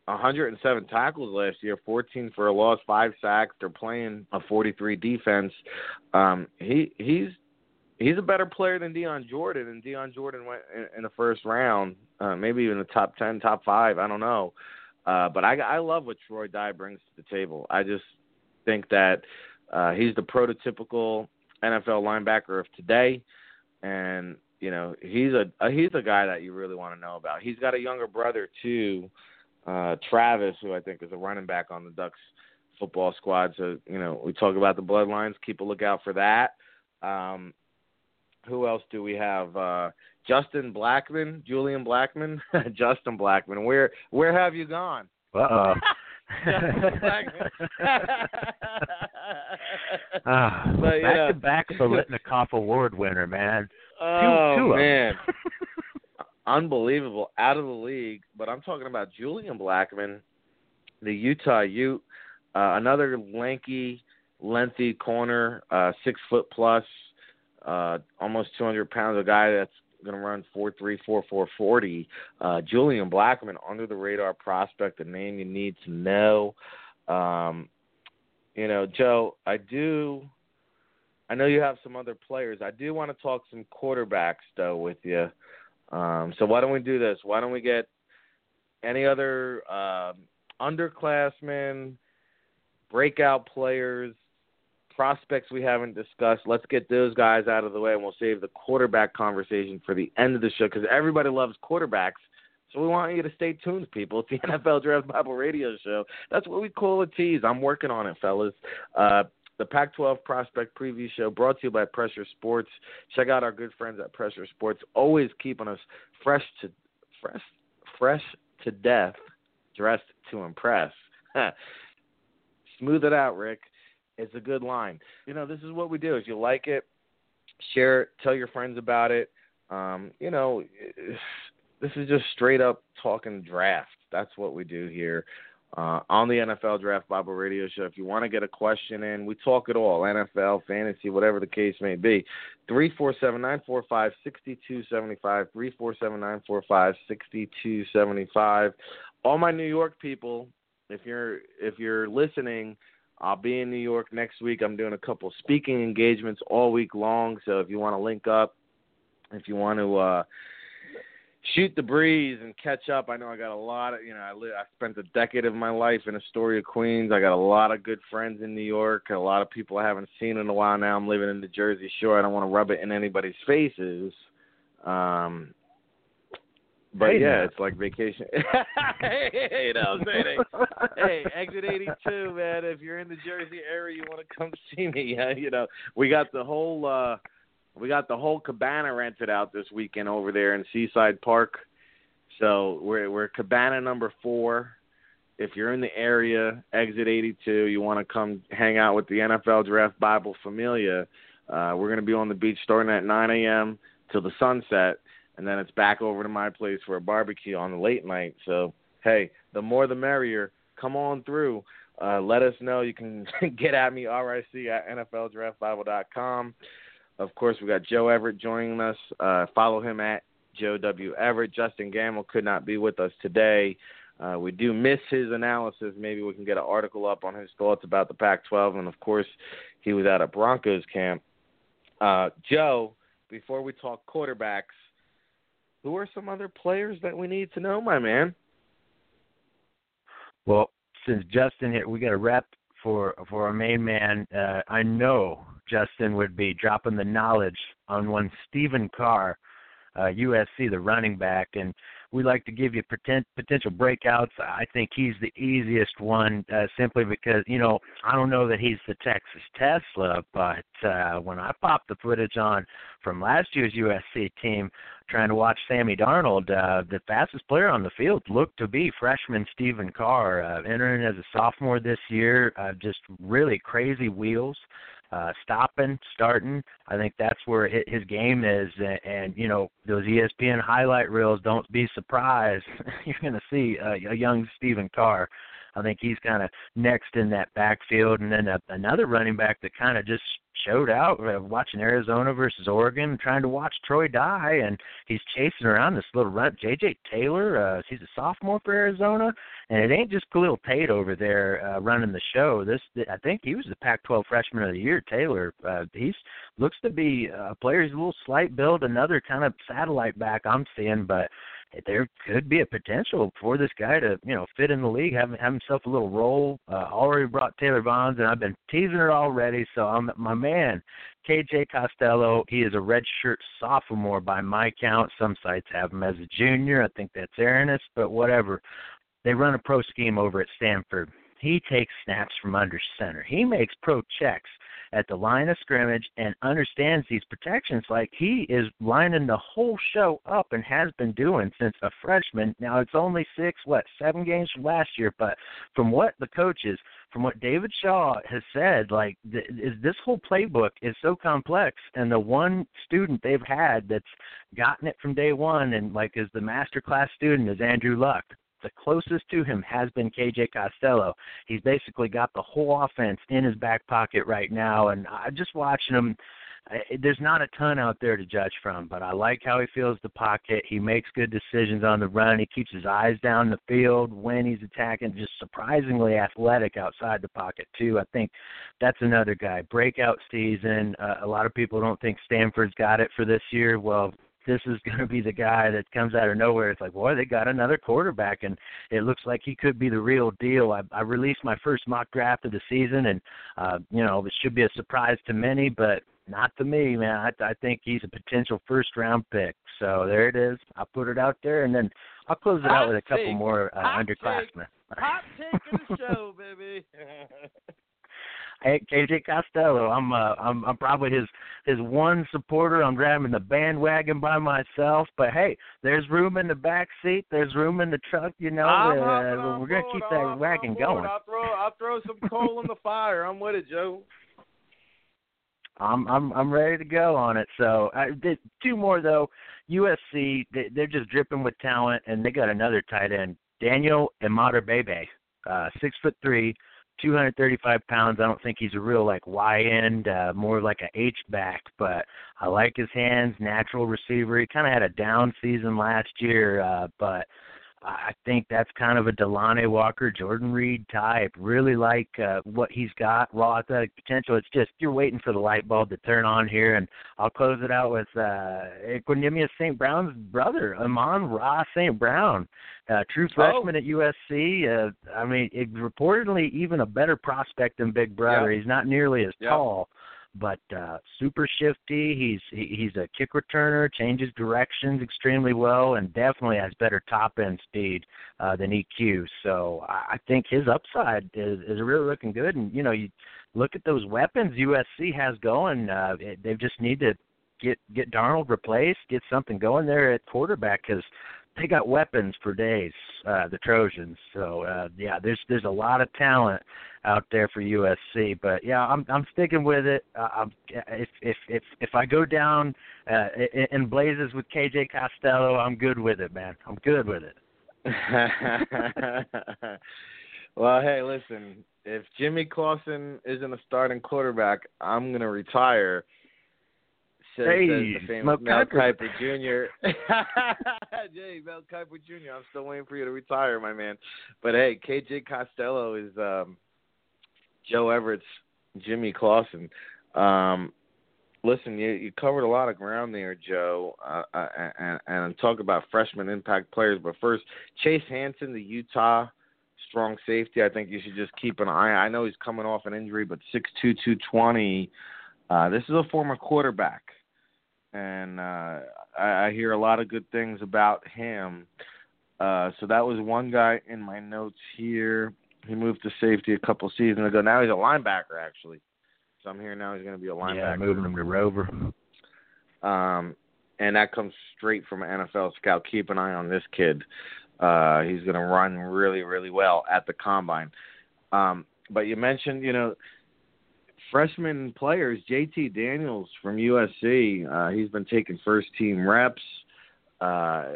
107 tackles last year, 14 for a loss, five sacks. They're playing a 43 defense. Um, he he's he's a better player than Dion Jordan, and Dion Jordan went in, in the first round, uh, maybe even the top 10, top five. I don't know, uh, but I I love what Troy Dye brings to the table. I just think that uh, he's the prototypical NFL linebacker of today, and you know he's a, a he's a guy that you really want to know about. He's got a younger brother too uh, Travis, who I think is a running back on the Ducks football squad. So you know, we talk about the bloodlines. Keep a lookout for that. Um, who else do we have? Uh, Justin Blackmon, Julian Blackmon, Justin Blackmon. Where where have you gone? Uh but, back know. to back Biletnikoff Award winner, man. Oh two, two man, unbelievable, out of the league. But I'm talking about Julian Blackmon, the Utah Ute, uh, another lanky, lengthy corner, uh, six foot plus, uh, almost 200 pounds, a guy that's going to run four three four four forty. Uh, Julian Blackmon, under the radar prospect, a name you need to know. Um, you know, Joe, I do. I know you have some other players. I do want to talk some quarterbacks though with you. Um, so why don't we do this? Why don't we get any other uh, underclassmen, breakout players, prospects we haven't discussed? Let's get those guys out of the way, and we'll save the quarterback conversation for the end of the show because everybody loves quarterbacks. So we want you to stay tuned, people. It's the NFL Draft Bible Radio Show. That's what we call a tease. I'm working on it, fellas. Uh, the Pac 12 Prospect Preview Show brought to you by Pressure Sports. Check out our good friends at Pressure Sports, always keeping us fresh to fresh fresh to death, dressed to impress. Smooth it out, Ric. It's a good line. You know, this is what we do. If you like it, share it, tell your friends about it. Um, you know, this is just straight up talking draft. That's what we do here uh, on the NFL Draft Bible Radio Show. If you want to get a question in, we talk it all NFL, fantasy, whatever the case may be. 347 945 6275. 347 945 6275. All my New York people, if you're if you're listening, I'll be in New York next week. I'm doing a couple speaking engagements all week long. So if you want to link up, if you want to uh, shoot the breeze and catch up. I know I got a lot of, you know, I li- I spent a decade of my life in Astoria, Queens. I got a lot of good friends in New York, a lot of people I haven't seen in a while now. I'm living in the Jersey Shore. I don't want to rub it in anybody's faces. Um but Hey, yeah, now. it's like vacation. hey, you know what I'm saying? Hey, exit 82, man. If you're in the Jersey area, you want to come see me. Yeah, you know, we got the whole uh we got the whole cabana rented out this weekend over there in Seaside Park. So we're we're cabana number four. If you're in the area, exit 82, you want to come hang out with the NFL Draft Bible Familia. Uh, we're going to be on the beach starting at 9 a.m. till the sunset, and then it's back over to my place for a barbecue on the late night. So hey, the more the merrier. Come on through. Uh, let us know. You can get at me, RIC at NFLDraftBible.com. Of course, we got Joe Everett joining us. Uh, follow him at Joe W. Everett. Justen Gammel could not be with us today. Uh, we do miss his analysis. Maybe we can get an article up on his thoughts about the Pac 12. And of course, he was at a Broncos camp. Uh, Joe, before we talk quarterbacks, who are some other players that we need to know, my man? Well, since Justen here, we got a rep for for our main man. Uh, I know Justen would be dropping the knowledge on one Stephen Carr, uh, USC, the running back, and we like to give you poten- potential breakouts. I think he's the easiest one, uh, simply because you know I don't know that he's the Texas Tesla, but uh, when I popped the footage on from last year's USC team, trying to watch Sammy Darnold, uh, the fastest player on the field looked to be freshman Stephen Carr, uh, entering as a sophomore this year. Uh, just really crazy wheels, uh, stopping, starting. I think that's where his game is. And, and you know, those ESPN highlight reels. Don't be surprised. You're going to see uh, a young Stephen Carr. I think he's kind of next in that backfield, and then a, another running back that kind of just showed out uh, watching Arizona versus Oregon, trying to watch Troy Dye, and he's chasing around this little run. J.J. Taylor, uh, he's a sophomore for Arizona, and it ain't just Khalil Tate over there uh, running the show. This, I think, he was the Pac-12 Freshman of the Year. Taylor, uh, he's looks to be a player. He's a little slight build, another kind of satellite back I'm seeing, but there could be a potential for this guy to, you know, fit in the league, have, have himself a little role. Uh, already brought Taylor Bonds, and I've been teasing it already. So I'm my man, KJ Costello. He is a redshirt sophomore by my count. Some sites have him as a junior. I think that's erroneous, but whatever. They run a pro scheme over at Stanford. He takes snaps from under center. He makes pro checks at the line of scrimmage and understands these protections like he is lining the whole show up and has been doing since a freshman. Now it's only six, what, seven games from last year, but from what the coaches, from what David Shaw has said, like th- is this whole playbook is so complex, and the one student they've had that's gotten it from day one and like is the master class student is Andrew Luck the closest to him has been KJ Costello. He's basically got the whole offense in his back pocket right now, and I just watching him. I- There's not a ton out there to judge from, but I like how he feels the pocket. He makes good decisions on the run. He keeps his eyes down the field when he's attacking. Just surprisingly athletic outside the pocket too. I think that's another guy. Breakout season. Uh, a lot of people don't think Stanford's got it for this year. Well, this is going to be the guy that comes out of nowhere. It's like, boy, they got another quarterback, and it looks like he could be the real deal. I, I released my first mock draft of the season, and uh, you know, it should be a surprise to many, but not to me, man. I, I think he's a potential first round pick. So there it is. I'll put it out there, and then I'll close it out with a couple take. more uh, Hot underclassmen. Hot take of the show, baby. Hey, KJ Costello, I'm uh, I'm I'm probably his his one supporter. I'm driving the bandwagon by myself, but hey, there's room in the back seat. There's room in the truck. You know, I'm uh, we're gonna keep I'm that wagon board. going. I'll throw I'll throw some coal in the fire. I'm with it, Joe. I'm I'm I'm ready to go on it. So I did two more though. USC they, they're just dripping with talent, and they got another tight end, Daniel Imatorbhebhe, uh, six foot three, 235 pounds. I don't think he's a real like Y end, uh, more like a H back, but I like his hands. Natural receiver. He kind of had a down season last year, uh, but I think that's kind of a Delanie Walker, Jordan Reed type. Really like uh, what he's got, raw athletic potential. It's just you're waiting for the light bulb to turn on here, and I'll close it out with uh, Equanimeous St. Brown's brother, Amon-Ra St. Brown, uh, true oh. freshman oh. at USC. Uh, I mean, it, reportedly even a better prospect than Big Brother. He's not nearly as tall but uh super shifty. He's he, he's a kick returner, changes directions extremely well, and definitely has better top end speed uh, than EQ. So I, I think his upside is is really looking good. And you know, you look at those weapons USC has going. Uh, they just need to get get Darnold replaced, get something going there at quarterback because they got weapons for days, uh, the Trojans. So uh, yeah, there's there's a lot of talent out there for USC. But yeah, I'm I'm sticking with it. Uh, I'm, if if if if I go down uh, in, blazes with KJ Costello, I'm good with it, man. I'm good with it. well, hey, listen. If Jimmy Clausen isn't a starting quarterback, I'm gonna retire says, hey, says the famous Mel Kiper Jr. hey, Mel Kiper Jr. I'm still waiting for you to retire, my man. But hey, KJ Costello is um, Joe Everett's Jimmy Clausen. Um, listen, you you covered a lot of ground there, Joe, uh, uh, and, and talk about freshman impact players. But first, Chase Hansen, the Utah strong safety. I think you should just keep an eye. I know he's coming off an injury, but six two two twenty. Uh, this is a former quarterback and uh, I, I hear a lot of good things about him. Uh, so that was one guy in my notes here. He moved to safety a couple seasons ago. Now he's a linebacker, actually. So I'm here now. He's going to be a linebacker. Yeah, moving him to Rover. Um, and that comes straight from an NFL scout. Keep an eye on this kid. Uh, he's going to run really, really well at the combine. Um, but you mentioned, you know, freshman players, JT Daniels from USC, uh, he's been taking first team reps. Uh,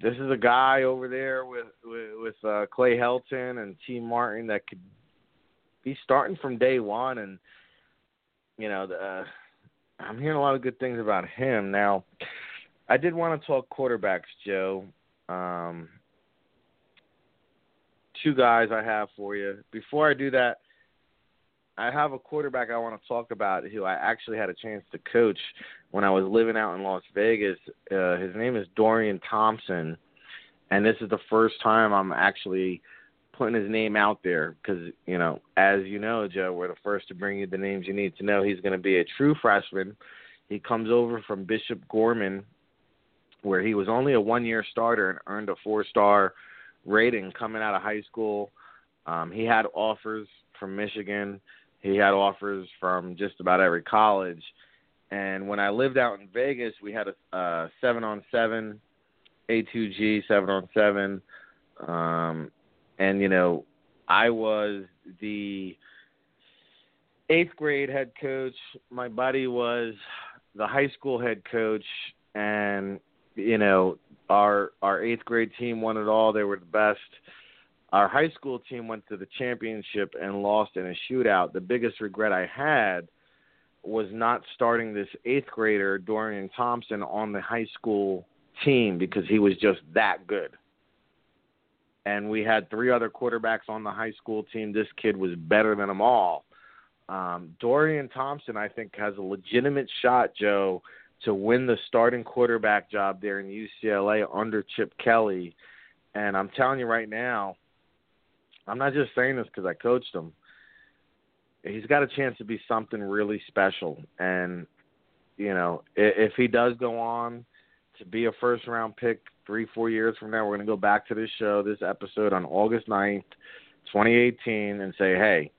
this is a guy over there with with, with uh, Clay Helton and Tee Martin that could be starting from day one, and you know, the, uh, I'm hearing a lot of good things about him. Now, I did want to talk quarterbacks, Joe. Um, two guys I have for you. Before I do that, I have a quarterback I want to talk about who I actually had a chance to coach when I was living out in Las Vegas. Uh, his name is Dorian Thompson, and this is the first time I'm actually putting his name out there because you know, as you know, Joe, we're the first to bring you the names you need to know. He's going to be a true freshman. He comes over from Bishop Gorman, where he was only a one-year starter and earned a four-star rating coming out of high school. Um, he had offers from Michigan he had offers from just about every college. And when I lived out in Vegas, we had a uh, seven on seven, A2G seven on seven, um, and you know, I was the eighth grade head coach. My buddy was the high school head coach, and you know, our our eighth grade team won it all. They were the best our high school team went to the championship and lost in a shootout. The biggest regret I had was not starting this eighth grader, Dorian Thompson, on the high school team because he was just that good. And we had three other quarterbacks on the high school team. This kid was better than them all. Um, Dorian Thompson, I think, has a legitimate shot, Joe, to win the starting quarterback job there in UCLA under Chip Kelly. And I'm telling you right now, I'm not just saying this because I coached him. He's got a chance to be something really special, and you know, if, if he does go on to be a first round pick three, four years from now, we're going to go back to this show, this episode on August 9th, 2018, and say, hey,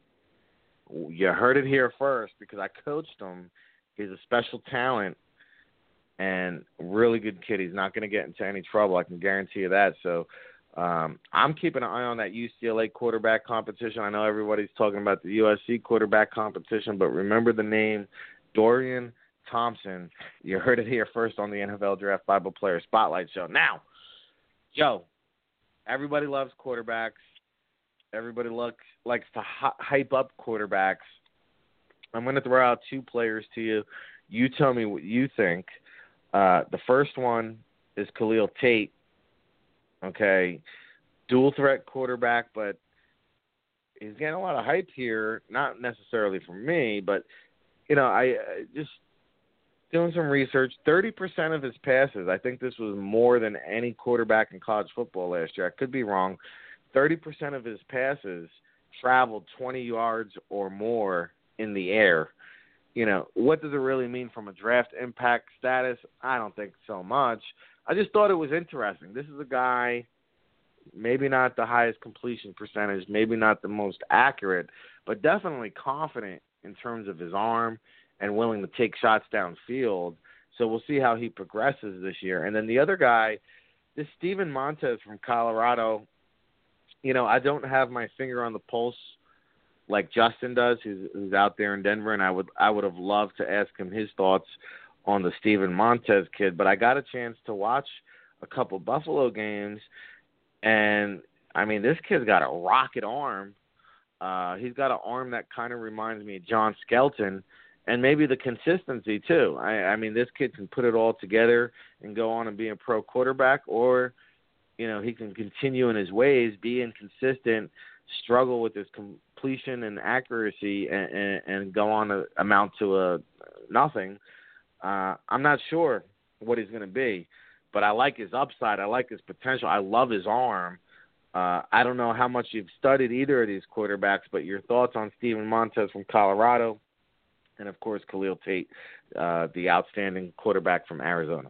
you heard it here first because I coached him. He's a special talent and really good kid. He's not going to get into any trouble. I can guarantee you that. So Um, I'm keeping an eye on that UCLA quarterback competition. I know everybody's talking about the USC quarterback competition, but remember the name Dorian Thompson. You heard it here first on the NFL Draft Bible Player Spotlight Show. Now, Joe, everybody loves quarterbacks. Everybody looks, likes to hype up quarterbacks. I'm going to throw out two players to you. You tell me what you think. Uh, the first one is Khalil Tate. Okay, dual threat quarterback, but he's getting a lot of hype here. Not necessarily from me, but you know, I uh, just doing some research. Thirty percent of his passes. I think this was more than any quarterback in college football last year. I could be wrong. Thirty percent of his passes traveled twenty yards or more in the air you know, what does it really mean from a draft impact status? I don't think so much. I just thought it was interesting. This is a guy, maybe not the highest completion percentage, maybe not the most accurate, but definitely confident in terms of his arm and willing to take shots downfield. So we'll see how he progresses this year. And then the other guy, this Steven Montez from Colorado. You know, I don't have my finger on the pulse like Justen does, who's, who's out there in Denver, and I would I would have loved to ask him his thoughts on the Steven Montez kid. But I got a chance to watch a couple Buffalo games, and I mean this kid's got a rocket arm. Uh, he's got an arm that kind of reminds me of John Skelton, and maybe the consistency too. I, I mean this kid can put it all together and go on and be a pro quarterback, or you know he can continue in his ways, be inconsistent, struggle with his completion and accuracy and, and, and go on to amount to a nothing, uh, I'm not sure what he's going to be. But I like his upside. I like his potential. I love his arm. Uh, I don't know how much you've studied either of these quarterbacks, but your thoughts on Steven Montez from Colorado, and of course Khalil Tate, uh, the outstanding quarterback from Arizona.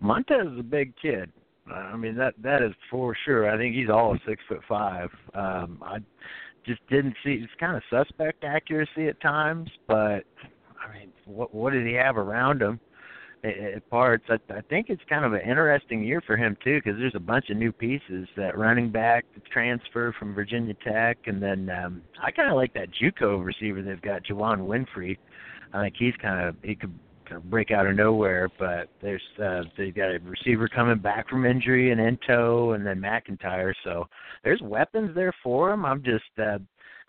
Montez is a big kid. I mean that that is for sure. I think he's all six foot five. Um, I just didn't see. It's kind of suspect accuracy at times, but I mean, what what did he have around him at parts? I, I think it's kind of an interesting year for him too, because there's a bunch of new pieces. That running back, the transfer from Virginia Tech, and then um, I kind of like that JUCO receiver they've got, Juwann Winfree. I think he's kind of he could kind of break out of nowhere. But there's uh, they've got a receiver coming back from injury and Ento, and then MacIntyre. So there's weapons there for him. I'm just uh,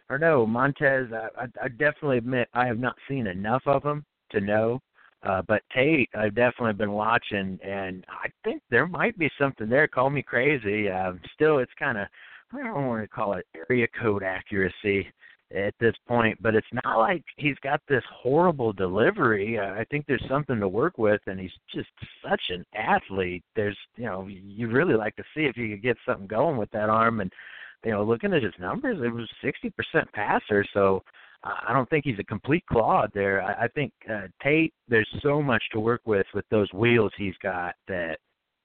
or no Montez. I, I, I definitely admit I have not seen enough of him to know. Uh, but Tate, I've definitely been watching, and I think there might be something there. Call me crazy. Uh, still, it's kind of I don't want to call it area code accuracy at this point, but it's not like he's got this horrible delivery. Uh, I think there's something to work with, and he's just such an athlete. There's, you know, you really like to see if you could get something going with that arm. And, you know, looking at his numbers, it was 60% passer, so I don't think he's a complete clod there. I, I think uh, Tate, there's so much to work with with those wheels he's got that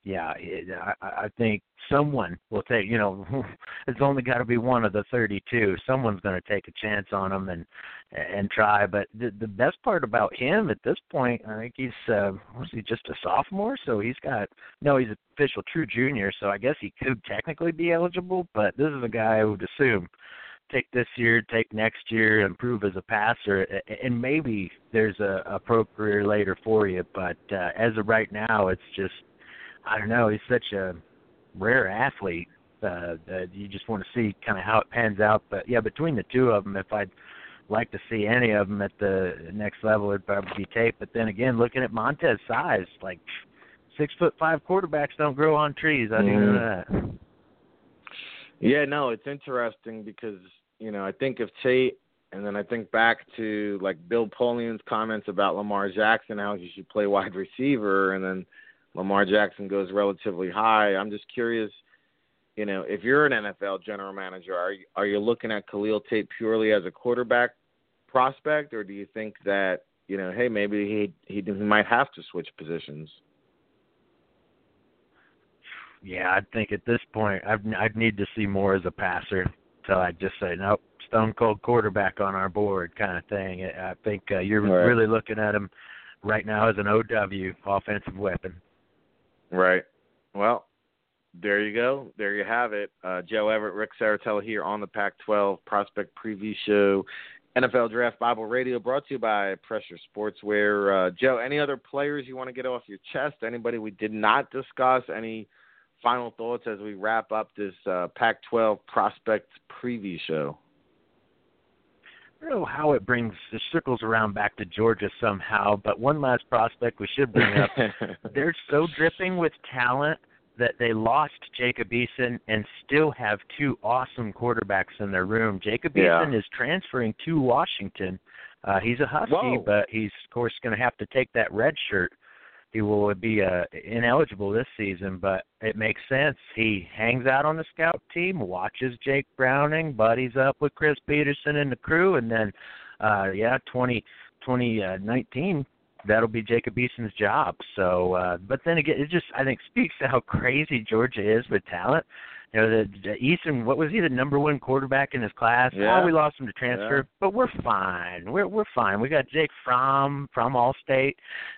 yeah, it, I, I think someone will take. You know, it's only got to be one of the 32. Someone's going to take a chance on him and and try. But the the best part about him at this point, I think he's uh, was he just a sophomore, so he's got no, he's official true junior. So I guess he could technically be eligible. But this is a guy I would assume take this year, take next year, improve as a passer, and maybe there's a, a pro career later for you. But uh, as of right now, it's just I don't know. He's such a rare athlete. Uh, that you just want to see kind of how it pans out. But yeah, between the two of them, if I'd like to see any of them at the next level, it'd probably be Tate. But then again, looking at Montez' size, like six foot five quarterbacks don't grow on trees. I didn't mm. know that. Yeah, no, it's interesting because you know I think of Tate, and then I think back to like Bill Polian's comments about Lamar Jackson, how he should play wide receiver, and then Lamar Jackson goes relatively high. I'm just curious, you know, if you're an NFL general manager, are you, are you looking at Khalil Tate purely as a quarterback prospect, or do you think that you know, hey, maybe he he might have to switch positions? Yeah, I think at this point, I'd I'd need to see more as a passer. So I'd just say, nope, stone cold quarterback on our board, kind of thing. I think uh, you're right. really looking at him right now as an OW offensive weapon. Right. Well, There you go. There you have it. Uh, Joe Everett, Ric Serritella here on the Pac-12 Prospect Preview Show, NFL Draft Bible Radio, brought to you by Pressure Sportswear. Uh, Joe, any other players you want to get off your chest? Anybody we did not discuss? Any final thoughts as we wrap up this uh, Pac-12 Prospect Preview Show? I don't know how it brings the circles around back to Georgia somehow, but one last prospect we should bring up. They're so dripping with talent that they lost Jacob Eason and still have two awesome quarterbacks in their room. Jacob yeah. Eason is transferring to Washington. Uh, he's a Husky, Whoa. but he's of course going to have to take that red shirt. He will be uh, ineligible this season, but it makes sense. He hangs out on the scout team, watches Jake Browning, buddies up with Chris Petersen and the crew, and then, uh, yeah, 20, 2019, that'll be Jacob Eason's job. So, uh, but then again, it just I think speaks to how crazy Georgia is with talent. You know, the, the Eason, what was he the number one quarterback in his class? Yeah. Oh, we lost him to transfer, Yeah. but we're fine. We're we're fine. We got Jake Fromm from Allstate,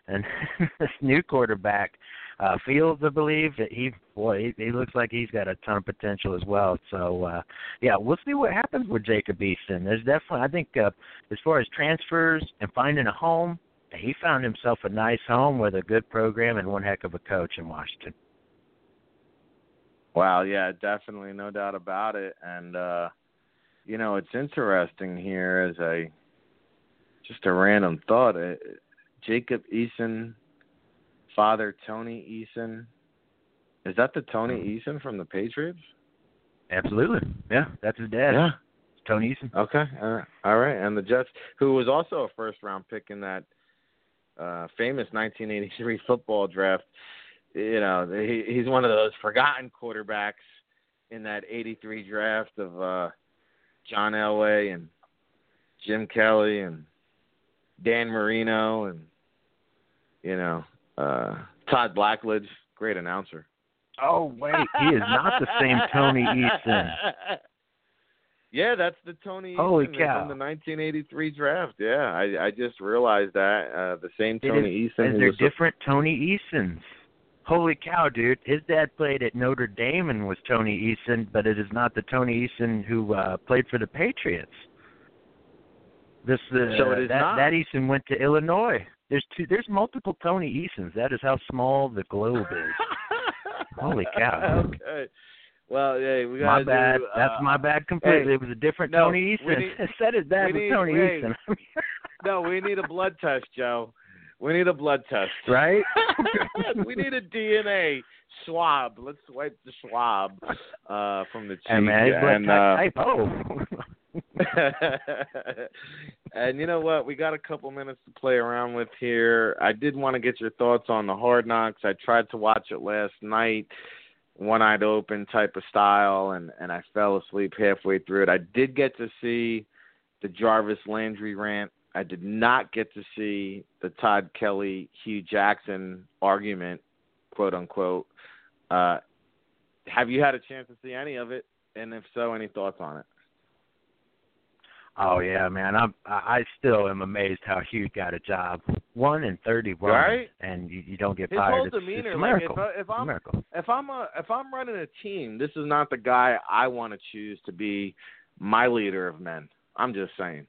and this new quarterback. Uh, Fields, I believe that he boy he, he looks like he's got a ton of potential as well. So uh, yeah, we'll see what happens with Jacob Eason. There's definitely I think uh, as far as transfers and finding a home, he found himself a nice home with a good program and one heck of a coach in Washington. Wow, yeah, definitely, no doubt about it. And uh you know, it's interesting here as a just a random thought. Uh, Jacob Eason, father Tony Eason. Is that the Tony Eason from the Patriots? Absolutely, yeah, that's his dad, Yeah. Tony Eason. Okay. All right. All right. And the Jets, who was also a first round pick in that uh famous 1983 football draft, you know, he, he's one of those forgotten quarterbacks in that 83 draft of uh John Elway and Jim Kelly and Dan Marino and you know, uh Todd Blackledge, great announcer. Oh wait, he is not the same Tony Eason. Yeah, that's the Tony Holy Eason cow. from the 1983 draft. Yeah, I I just realized that uh the same It Tony is, Eason. and who they're was different Tony Easons. Holy cow, dude! His dad played at Notre Dame and was Tony Eason, but it is not the Tony Eason who uh, played for the Patriots. This uh, So it is that not. that Eason went to Illinois. There's two. There's multiple Tony Easons. That is how small the globe is. Holy cow. okay. Well, yeah, we my gotta bad. do, That's uh, my bad completely. hey, it was a different no, Tony Eason. need- I said his dad we was Tony wait. Eason. No, we need a blood test, Joe. We need a blood test. right? we need a DNA swab. Let's wipe the swab uh, from the cheek. And man, his blood and, uh, type oh. and you know what? We got a couple minutes to play around with here. I did want to get your thoughts on the Hard Knocks. I tried to watch it last night, one eyed open type of style, and and I fell asleep halfway through it. I did get to see the Jarvis Landry rant. I did not get to see the Todd Haley Hue Jackson argument, quote unquote. Uh, have you had a chance to see any of it? And if so, any thoughts on it? Oh yeah, man. I'm I I still am amazed how Hue got a job. One in thirty Right? and you, you don't get His fired. whole it's, demeanor, it's a like, miracle. if I- if I'm- miracle. if I'm a if I'm running a team, this is not the guy I want to choose to be my leader of men. I'm just saying.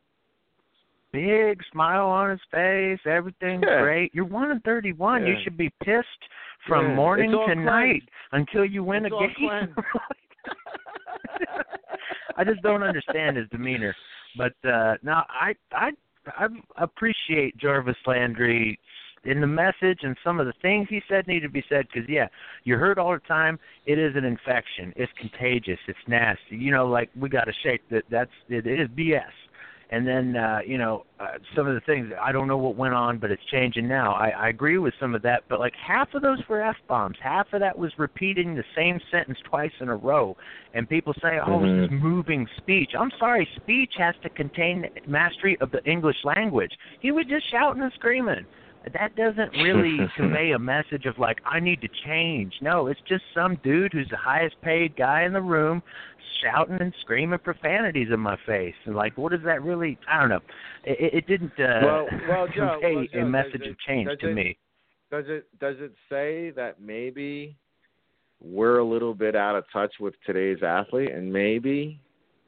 Big smile on his face, everything's Yeah. great. You're one in thirty one. You should be pissed from Yeah. morning to night until you win It's a game. I just don't understand his demeanor. But uh no, I I I appreciate Jarvis Landry in the message and some of the things he said need to be said because yeah, you heard all the time. It is an infection. It's contagious. It's nasty. You know, like we got to shake that. That's it, it is BS. And then uh, you know uh, some of the things I don't know what went on, but it's changing now. I, I agree with some of that, but like half of those were f bombs. Half of that was repeating the same sentence twice in a row. And people say, "Oh, Mhm. it's just moving speech." I'm sorry, speech has to contain mastery of the English language. He was just shouting and screaming. That doesn't really convey a message of like I need to change. No, it's just some dude who's the highest paid guy in the room shouting and screaming profanities in my face. And like, what does that really? I don't know. It, it- it didn't uh, Well- well, Joe, convey well, Joe, a message it- of change to it- me. Does it does it say that maybe we're a little bit out of touch with today's athlete, and maybe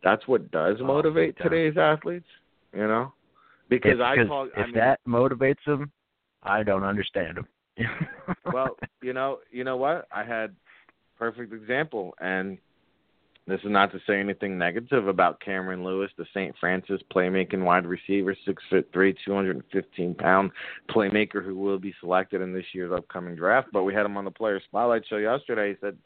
that's what does Oh, motivate big time. today's athletes. You know, because if, I 'cause talk. I if mean, that motivates them, I don't understand them. well, you know, you know what? I had perfect example, and this is not to say anything negative about Cameron Lewis, the St. Francis playmaking wide receiver, six foot three, two hundred and fifteen pound playmaker who will be selected in this year's upcoming draft. But we had him on the player spotlight show yesterday. He said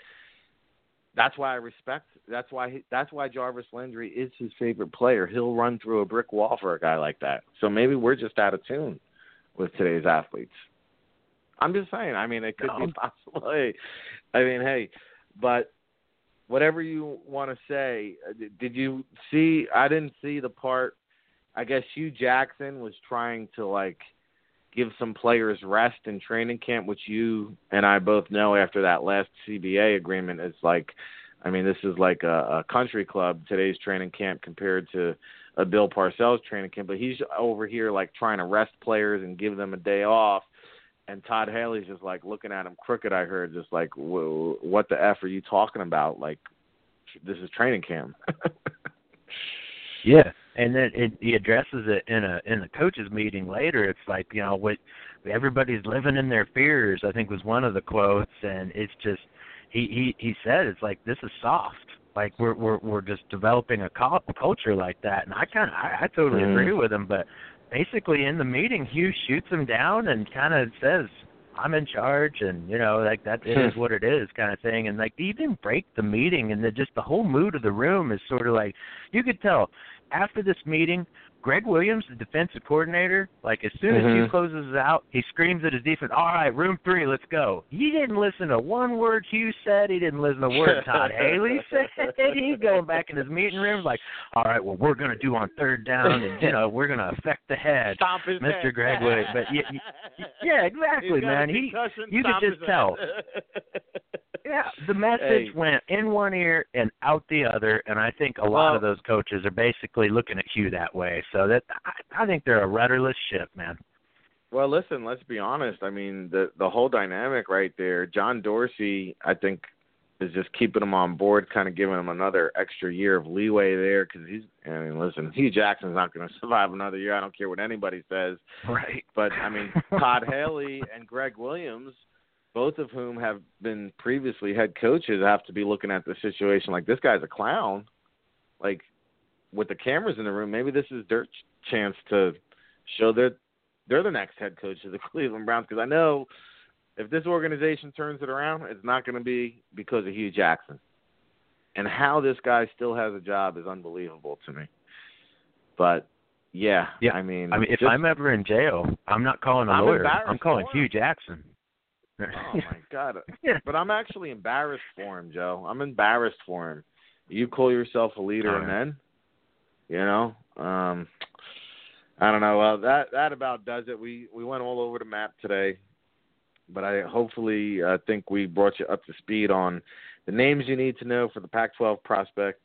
that's why I respect. That's why he, that's why Jarvis Landry is his favorite player. He'll run through a brick wall for a guy like that. So maybe we're just out of tune with today's athletes. I'm just saying. I mean, it could No. be possible. I mean, hey, but whatever you want to say, uh, did you see? I didn't see the part. I guess Hue Jackson was trying to like give some players rest in training camp, which you and I both know after that last CBA agreement is like. I mean, this is like a, a country club today's training camp compared to a Bill Parcells training camp. But he's over here like trying to rest players and give them a day off and Todd Haley's just like looking at him crooked. I heard just like, "Whoa, what the f are you talking about? Like, this is training camp. Yeah, and then it, he addresses it in a in the coaches meeting later. It's like you know what everybody's living in their fears. I think was one of the quotes, and it's just he he he said it's like this is soft. Like we're we're we're just developing a cul- culture like that, and I kind of I, I totally Mhm. agree with him. But basically in the meeting, Hue shoots him down and kind of says. I'm in charge, and you know, like that it is what it is, kind of thing. And like, he didn't break the meeting, and the, just the whole mood of the room is sort of like you could tell after this meeting, Gregg Williams, the defensive coordinator, like as soon as Mhm. Hue closes out, he screams at his defense, "All right, room three, let's go." He didn't listen to one word Hue said. He didn't listen to a word Todd Haley said. He's going back in his meeting room like, "All right, well, we're going to do on third down, and you know, we're going to affect the head." Stomp his Mr. head. Gregg Williams, but y- y- Yeah, exactly, He's got a man. He you could just tell. yeah, the message Hey. went in one ear and out the other, and I think a lot Well- of those coaches are basically looking at Hue that way. So that I, I think they're a rudderless ship, man. Well, listen, let's be honest. I mean, the the whole dynamic right there. John Dorsey, I think, is just keeping him on board, kind of giving him another extra year of leeway there because he's. I mean, listen, Hue Jackson's not going to survive another year. I don't care what anybody says. Right. But I mean, Todd Haley and Gregg Williams, both of whom have been previously head coaches, have to be looking at the situation like this guy's a clown. Like with the cameras in the room, maybe this is their ch- chance to show that they're the next head coach of the Cleveland Browns. Because I know if this organization turns it around, it's not going to be because of Hue Jackson. And how this guy still has a job is unbelievable to me. But yeah, Yeah, I mean, I mean, if just- I'm ever in jail, I'm not calling a I'm lawyer. I'm calling. Hue Jackson. Oh my god! But I'm actually embarrassed for him, Joe. I'm embarrassed for him. You call yourself a leader, and then, you know, um, I don't know. Well, that that about does it. We we went all over the map today, but I hopefully I think we brought you up to speed on the names you need to know for the Pac-12 prospects.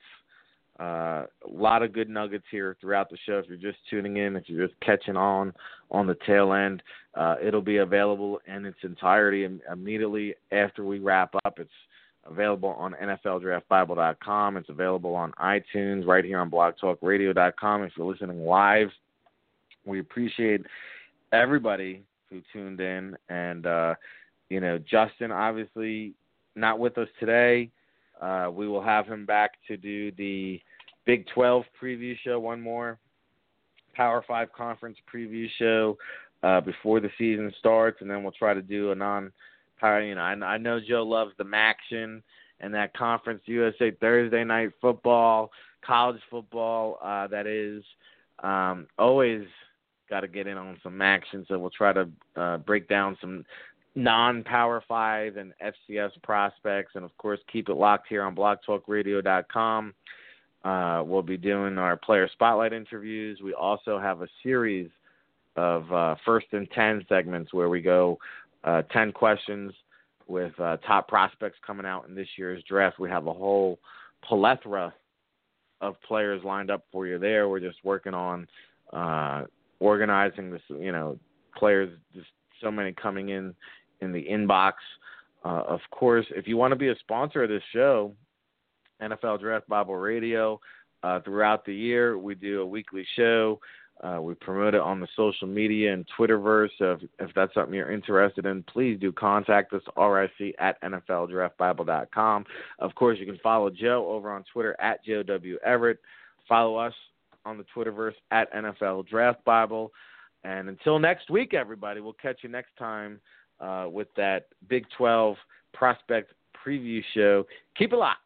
Uh, a lot of good nuggets here throughout the show. If you're just tuning in, if you're just catching on on the tail end, uh, it'll be available in its entirety immediately after we wrap up. It's available on NFLDraftBible.com. It's available on iTunes, right here on BlogTalkRadio.com. If you're listening live, we appreciate everybody who tuned in. And, uh, you know, Justen, obviously not with us today. Uh, we will have him back to do the Big 12 preview show, one more Power 5 conference preview show uh, before the season starts, and then we'll try to do a non. You know, I, I know Joe loves the MACtion and that conference USA Thursday night football, college football. Uh, that is um, always got to get in on some action, so we'll try to uh, break down some non-power five and FCS prospects, and of course keep it locked here on BlogTalkRadio.com. Uh, we'll be doing our player spotlight interviews. We also have a series of uh, first and ten segments where we go uh, ten questions with uh, top prospects coming out in this year's draft. We have a whole plethora of players lined up for you there. We're just working on uh, organizing this. You know, players just so many coming in in the inbox Uh, of course, if you want to be a sponsor of this show, NFL Draft Bible Radio, uh, throughout the year, we do a weekly show. Uh, we promote it on the social media and Twitterverse. So if, if that's something you're interested in, please do contact us, RIC at NFLDraftBible.com. Of course, you can follow Joe over on Twitter at Joe W. Everett. Follow us on the Twitterverse at NFL Draft Bible. And until next week, everybody, we'll catch you next time uh, with that Big 12 prospect preview show. Keep it locked.